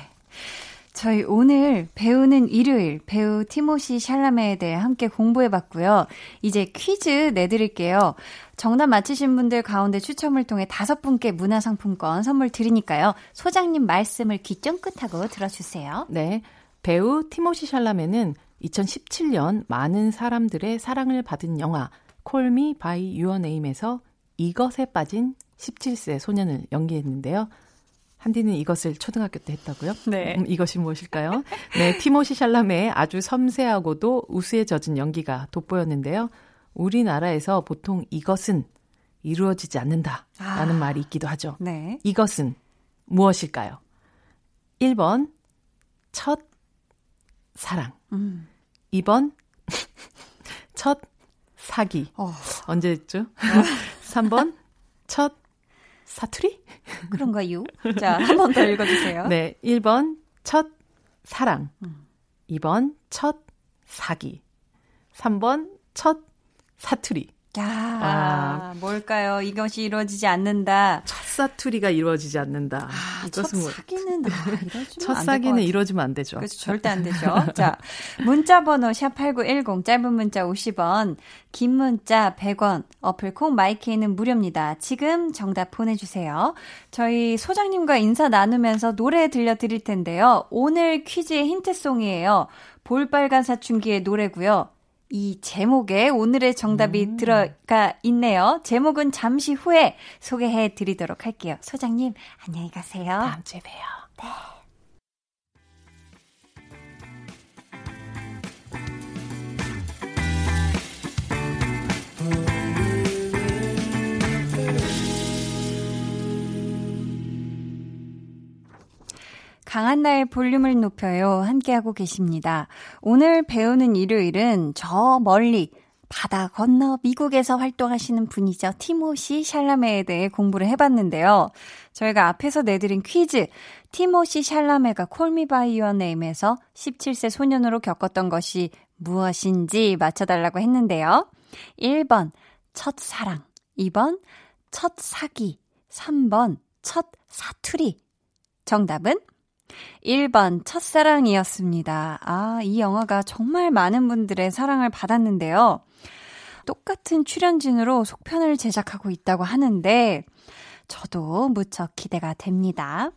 저희 오늘 배우는 일요일 배우 티모시 샬라메에 대해 함께 공부해 봤고요. 이제 퀴즈 내드릴게요. 정답 맞히신 분들 가운데 추첨을 통해 다섯 분께 문화상품권 선물 드리니까요. 소장님 말씀을 귀 쫑긋하고 들어주세요. 네. 배우 티모시 샬라메는 2017년 많은 사람들의 사랑을 받은 영화 콜미 바이 유어 네임에서 이것에 빠진 17세 소년을 연기했는데요. 한디는 이것을 초등학교 때 했다고요? 네. 음, 이것이 무엇일까요? 네, 티모시 샬라메의 아주 섬세하고도 우수에 젖은 연기가 돋보였는데요. 우리나라에서 보통 이것은 이루어지지 않는다라는 아, 말이 있기도 하죠. 네. 이것은 무엇일까요? 1번 첫 사랑. 음. 2번 첫 사기. 어. 언제였죠? 어. 3번 첫 사투리? 그런가요? 자, 한 번 더 읽어주세요. 네. 1번, 첫 사랑. 음. 2번, 첫 사기. 3번, 첫 사투리. 야, 아, 뭘까요? 이것이 이루어지지 않는다. 첫 사투리가 이루어지지 않는다. 아, 첫 뭐, 사기는 아, 첫 사기는 이루어지면 안 되죠. 그렇죠. 절대 안 되죠. 자, 문자 번호 샵8910 짧은 문자 50원, 긴 문자 100원, 어플 콩 마이케이는 무료입니다. 지금 정답 보내 주세요. 저희 소장님과 인사 나누면서 노래 들려 드릴 텐데요. 오늘 퀴즈의 힌트송이에요. 볼빨간 사춘기의 노래고요. 이 제목에 오늘의 정답이 음. 들어가 있네요. 제목은 잠시 후에 소개해 드리도록 할게요. 소장님, 안녕히 가세요. 다음 주에 봬요. 네. 강한나의 볼륨을 높여요. 함께하고 계십니다. 오늘 배우는 일요일은 저 멀리 바다 건너 미국에서 활동하시는 분이죠. 티모시 샬라메에 대해 공부를 해봤는데요. 저희가 앞에서 내드린 퀴즈, 티모시 샬라메가 콜미 바이 유어 네임에서 17세 소년으로 겪었던 것이 무엇인지 맞춰달라고 했는데요. 1번, 첫사랑. 2번, 첫 사기. 3번, 첫 사투리. 정답은 1번 첫사랑이었습니다. 아, 이 영화가 정말 많은 분들의 사랑을 받았는데요. 똑같은 출연진으로 속편을 제작하고 있다고 하는데 저도 무척 기대가 됩니다.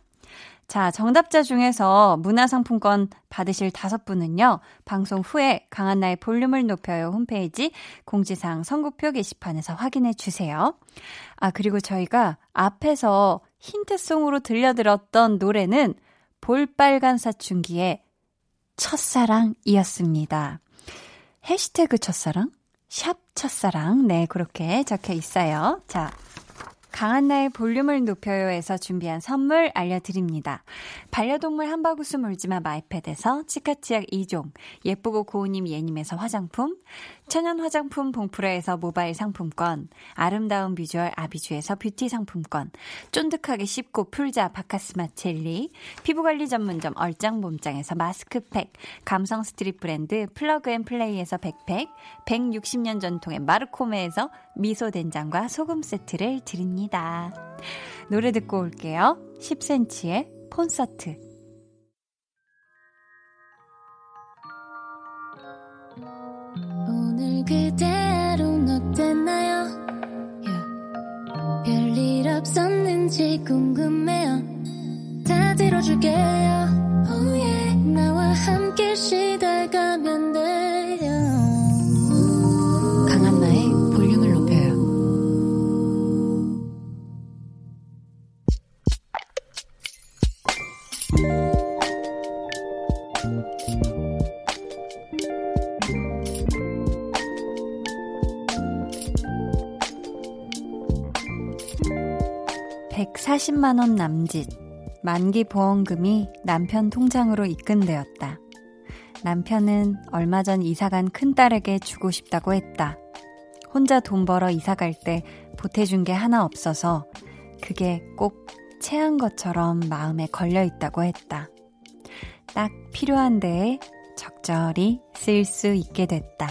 자, 정답자 중에서 문화상품권 받으실 다섯 분은요, 방송 후에 강한나의 볼륨을 높여요 홈페이지 공지사항 선곡표 게시판에서 확인해 주세요. 아, 그리고 저희가 앞에서 힌트송으로 들려드렸던 노래는 볼빨간 사춘기의 첫사랑이었습니다. 해시태그 첫사랑? 샵 첫사랑. 네, 그렇게 적혀 있어요. 자, 강한나의 볼륨을 높여요에서 준비한 선물 알려드립니다. 반려동물 한바구스 물지마 마이패드에서 치카치약 2종, 예쁘고 고운님 예님에서 화장품, 천연 화장품 봉프레에서 모바일 상품권, 아름다운 비주얼 아비주에서 뷰티 상품권, 쫀득하게 씹고 풀자 바카스맛 젤리, 피부관리 전문점 얼짱몸짱에서 마스크팩, 감성 스트릿 브랜드 플러그앤플레이에서 백팩, 160년 전통의 마르코메에서 미소 된장과 소금 세트를 드립니다. 노래 듣고 올게요. 10cm의 콘서트. 오늘 그대로 어땠나요? Yeah. 별일 없었는지 궁금해요. 다 들어줄게요. Oh yeah. 나와 함께 쉬다가면 돼 (140만원) 남짓 만기 보험금이 남편 통장으로 입금되었다. 남편은 얼마 전 이사간 큰딸에게 주고 싶다고 했다. 혼자 돈 벌어 이사 갈 때 보태준 게 하나 없어서 그게 꼭 체한 것처럼 마음에 걸려 있다고 했다. 딱 필요한 데에 적절히 쓸 수 있게 됐다.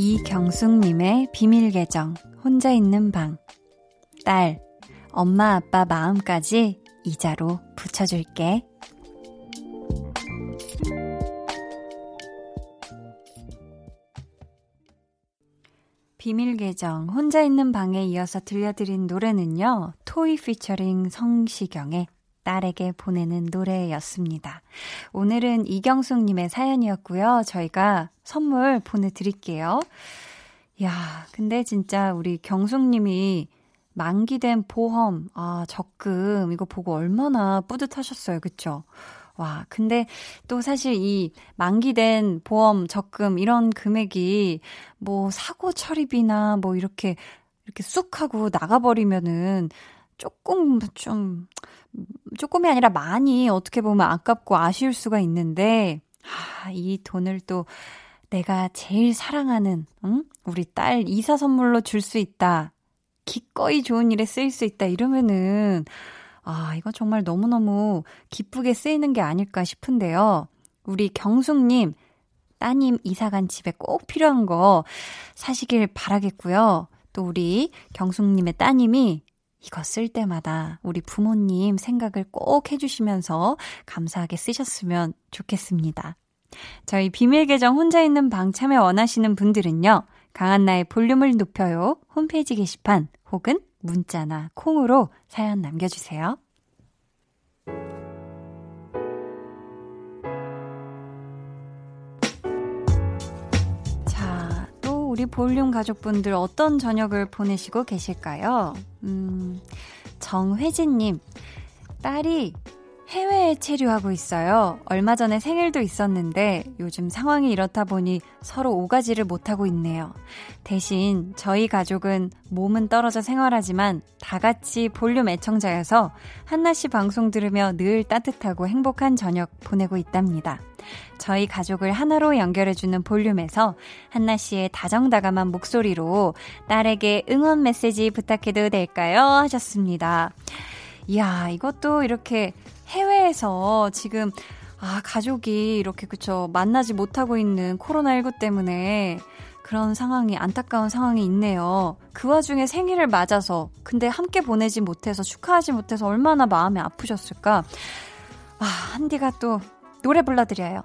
이경숙님의 비밀 계정, 혼자 있는 방. 딸, 엄마 아빠 마음까지 이자로 붙여줄게. 비밀 계정, 혼자 있는 방에 이어서 들려드린 노래는요, 토이 피처링 성시경의 딸에게 보내는 노래였습니다. 오늘은 이경숙님의 사연이었고요. 저희가 선물 보내드릴게요. 야, 근데 진짜 우리 경숙님이 만기된 보험, 아, 적금, 이거 보고 얼마나 뿌듯하셨어요. 그쵸? 와, 근데 또 사실 이 만기된 보험, 적금, 이런 금액이 뭐 사고 처리비나 뭐 이렇게, 이렇게 쑥 하고 나가버리면은 조금 좀, 조금이 아니라 많이 어떻게 보면 아깝고 아쉬울 수가 있는데, 아, 이 돈을 또 내가 제일 사랑하는, 응? 우리 딸 이사 선물로 줄 수 있다. 기꺼이 좋은 일에 쓰일 수 있다. 이러면은, 아, 이건 정말 너무너무 기쁘게 쓰이는 게 아닐까 싶은데요. 우리 경숙님, 따님 이사간 집에 꼭 필요한 거 사시길 바라겠고요. 또 우리 경숙님의 따님이 이거 쓸 때마다 우리 부모님 생각을 꼭 해주시면서 감사하게 쓰셨으면 좋겠습니다. 저희 비밀 계정 혼자 있는 방 참여 원하시는 분들은요. 강한나의 볼륨을 높여요. 홈페이지 게시판 혹은 문자나 콩으로 사연 남겨주세요. 우리 볼륨 가족분들 어떤 저녁을 보내시고 계실까요? 음, 정혜진님, 딸이 해외에 체류하고 있어요. 얼마 전에 생일도 있었는데 요즘 상황이 이렇다 보니 서로 오가지를 못하고 있네요. 대신 저희 가족은 몸은 떨어져 생활하지만 다 같이 볼륨 애청자여서 한나 씨 방송 들으며 늘 따뜻하고 행복한 저녁 보내고 있답니다. 저희 가족을 하나로 연결해주는 볼륨에서 한나 씨의 다정다감한 목소리로 딸에게 응원 메시지 부탁해도 될까요? 하셨습니다. 이야, 이것도 이렇게 해외에서 지금 아, 가족이 이렇게 그쵸 만나지 못하고 있는 코로나19 때문에 그런 상황이 안타까운 상황이 있네요. 그 와중에 생일을 맞아서 근데 함께 보내지 못해서 축하하지 못해서 얼마나 마음이 아프셨을까. 아, 한디가 또 노래 불러드려요.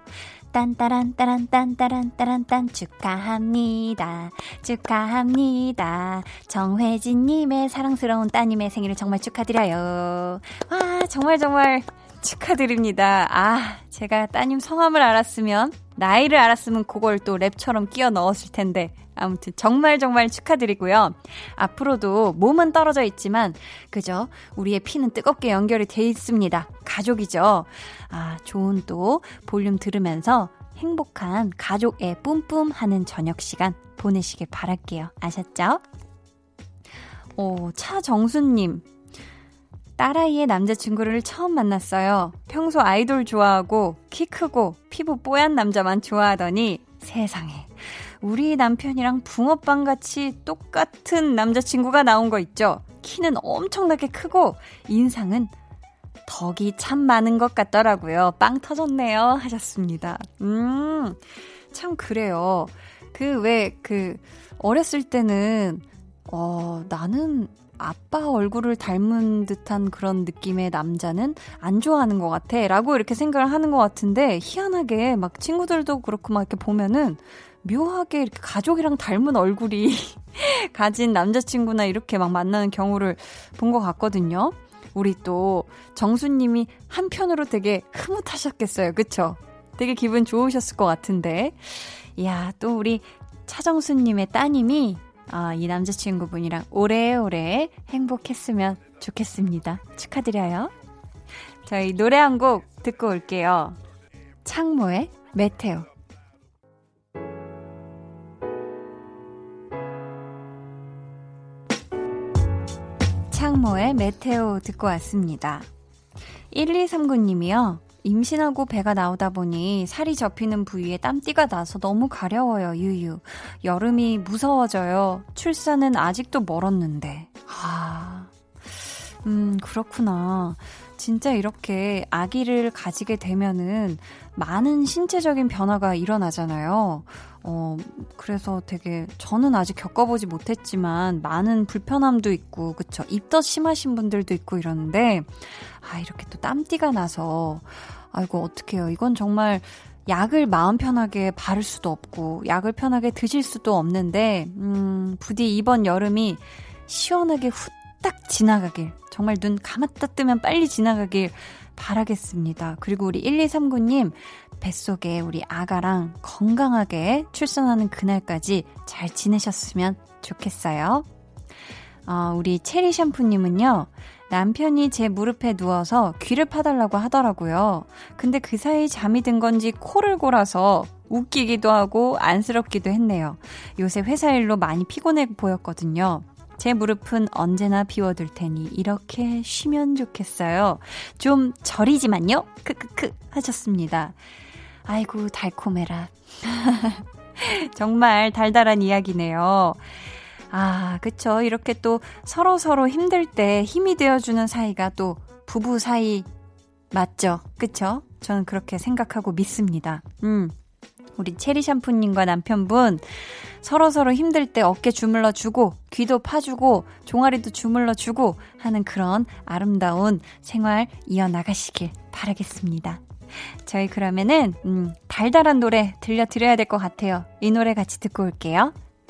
딴따란 따란 딴따란 따란 딴 축하합니다. 축하합니다. 정회진님의 사랑스러운 따님의 생일을 정말 축하드려요. 와 정말 정말 축하드립니다. 아 제가 따님 성함을 알았으면 나이를 알았으면 그걸 또 랩처럼 끼워 넣었을 텐데 아무튼 정말 정말 축하드리고요. 앞으로도 몸은 떨어져 있지만 그죠? 우리의 피는 뜨겁게 연결이 돼 있습니다. 가족이죠. 아, 좋은 또 볼륨 들으면서 행복한 가족의 뿜뿜하는 저녁 시간 보내시길 바랄게요. 아셨죠? 오, 차정수님. 딸아이의 남자친구를 처음 만났어요. 평소 아이돌 좋아하고 키 크고 피부 뽀얀 남자만 좋아하더니 세상에 우리 남편이랑 붕어빵 같이 똑같은 남자친구가 나온 거 있죠. 키는 엄청나게 크고 인상은 덕이 참 많은 것 같더라고요. 빵 터졌네요. 하셨습니다. 음, 참 그래요. 그, 왜, 그, 어렸을 때는, 어, 나는 아빠 얼굴을 닮은 듯한 그런 느낌의 남자는 안 좋아하는 것 같아. 라고 이렇게 생각을 하는 것 같은데, 희한하게 막 친구들도 그렇고 막 이렇게 보면은, 묘하게 이렇게 가족이랑 닮은 얼굴이 가진 남자친구나 이렇게 막 만나는 경우를 본 것 같거든요. 우리 또 정수님이 한편으로 되게 흐뭇하셨겠어요. 그쵸? 되게 기분 좋으셨을 것 같은데. 이야, 또 우리 차정수님의 따님이 아, 이 남자친구분이랑 오래오래 행복했으면 좋겠습니다. 축하드려요. 저희 노래 한 곡 듣고 올게요. 창모의 메테오. 창모의 메테오 듣고 왔습니다. 1239님이요. 임신하고 배가 나오다 보니 살이 접히는 부위에 땀띠가 나서 너무 가려워요, 유유. 여름이 무서워져요. 출산은 아직도 멀었는데. 아, 음, 그렇구나. 진짜 이렇게 아기를 가지게 되면은 많은 신체적인 변화가 일어나잖아요. 어, 그래서 되게 저는 아직 겪어보지 못했지만 많은 불편함도 있고, 그쵸? 입덧 심하신 분들도 있고 이러는데, 아, 이렇게 또 땀띠가 나서, 아이고, 어떡해요. 이건 정말 약을 마음 편하게 바를 수도 없고, 약을 편하게 드실 수도 없는데, 음, 부디 이번 여름이 시원하게 후딱 지나가길, 정말 눈 감았다 뜨면 빨리 지나가길 바라겠습니다. 그리고 우리 1239님, 뱃속에 우리 아가랑 건강하게 출산하는 그날까지 잘 지내셨으면 좋겠어요. 어, 우리 체리 샴푸님은요, 남편이 제 무릎에 누워서 귀를 파달라고 하더라고요. 근데 그 사이 잠이 든 건지 코를 골아서 웃기기도 하고 안쓰럽기도 했네요. 요새 회사 일로 많이 피곤해 보였거든요. 제 무릎은 언제나 비워둘 테니 이렇게 쉬면 좋겠어요. 좀 저리지만요. 크크크 하셨습니다. 아이고, 달콤해라. 정말 달달한 이야기네요. 아, 그쵸. 이렇게 또 서로 서로 힘들 때 힘이 되어주는 사이가 또 부부 사이 맞죠? 그쵸? 저는 그렇게 생각하고 믿습니다. 음. 우리 체리 샴푸님과 남편분 서로 서로 힘들 때 어깨 주물러 주고 귀도 파주고 종아리도 주물러 주고 하는 그런 아름다운 생활 이어나가시길 바라겠습니다. 저희 그러면은 음, 달달한 노래 들려드려야 될 것 같아요. 이 노래 같이 듣고 올게요.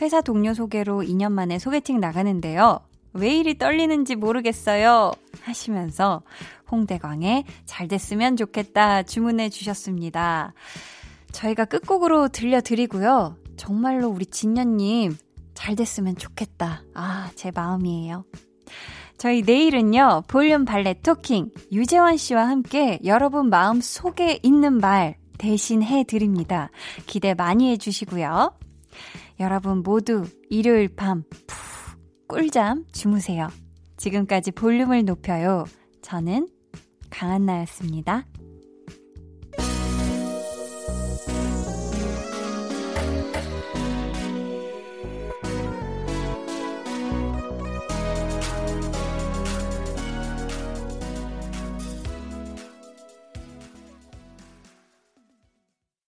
회사 동료 소개로 2년 만에 소개팅 나가는데요. 왜 이리 떨리는지 모르겠어요. 하시면서 홍대광에 잘 됐으면 좋겠다 주문해 주셨습니다. 저희가 끝곡으로 들려드리고요. 정말로 우리 진녀님 잘 됐으면 좋겠다. 아, 제 마음이에요. 저희 내일은요, 볼륨 발레 토킹 유재환 씨와 함께 여러분 마음 속에 있는 말 대신 해드립니다. 기대 많이 해주시고요. 여러분 모두 일요일 밤 푹 꿀잠 주무세요. 지금까지 볼륨을 높여요. 저는 강한나였습니다.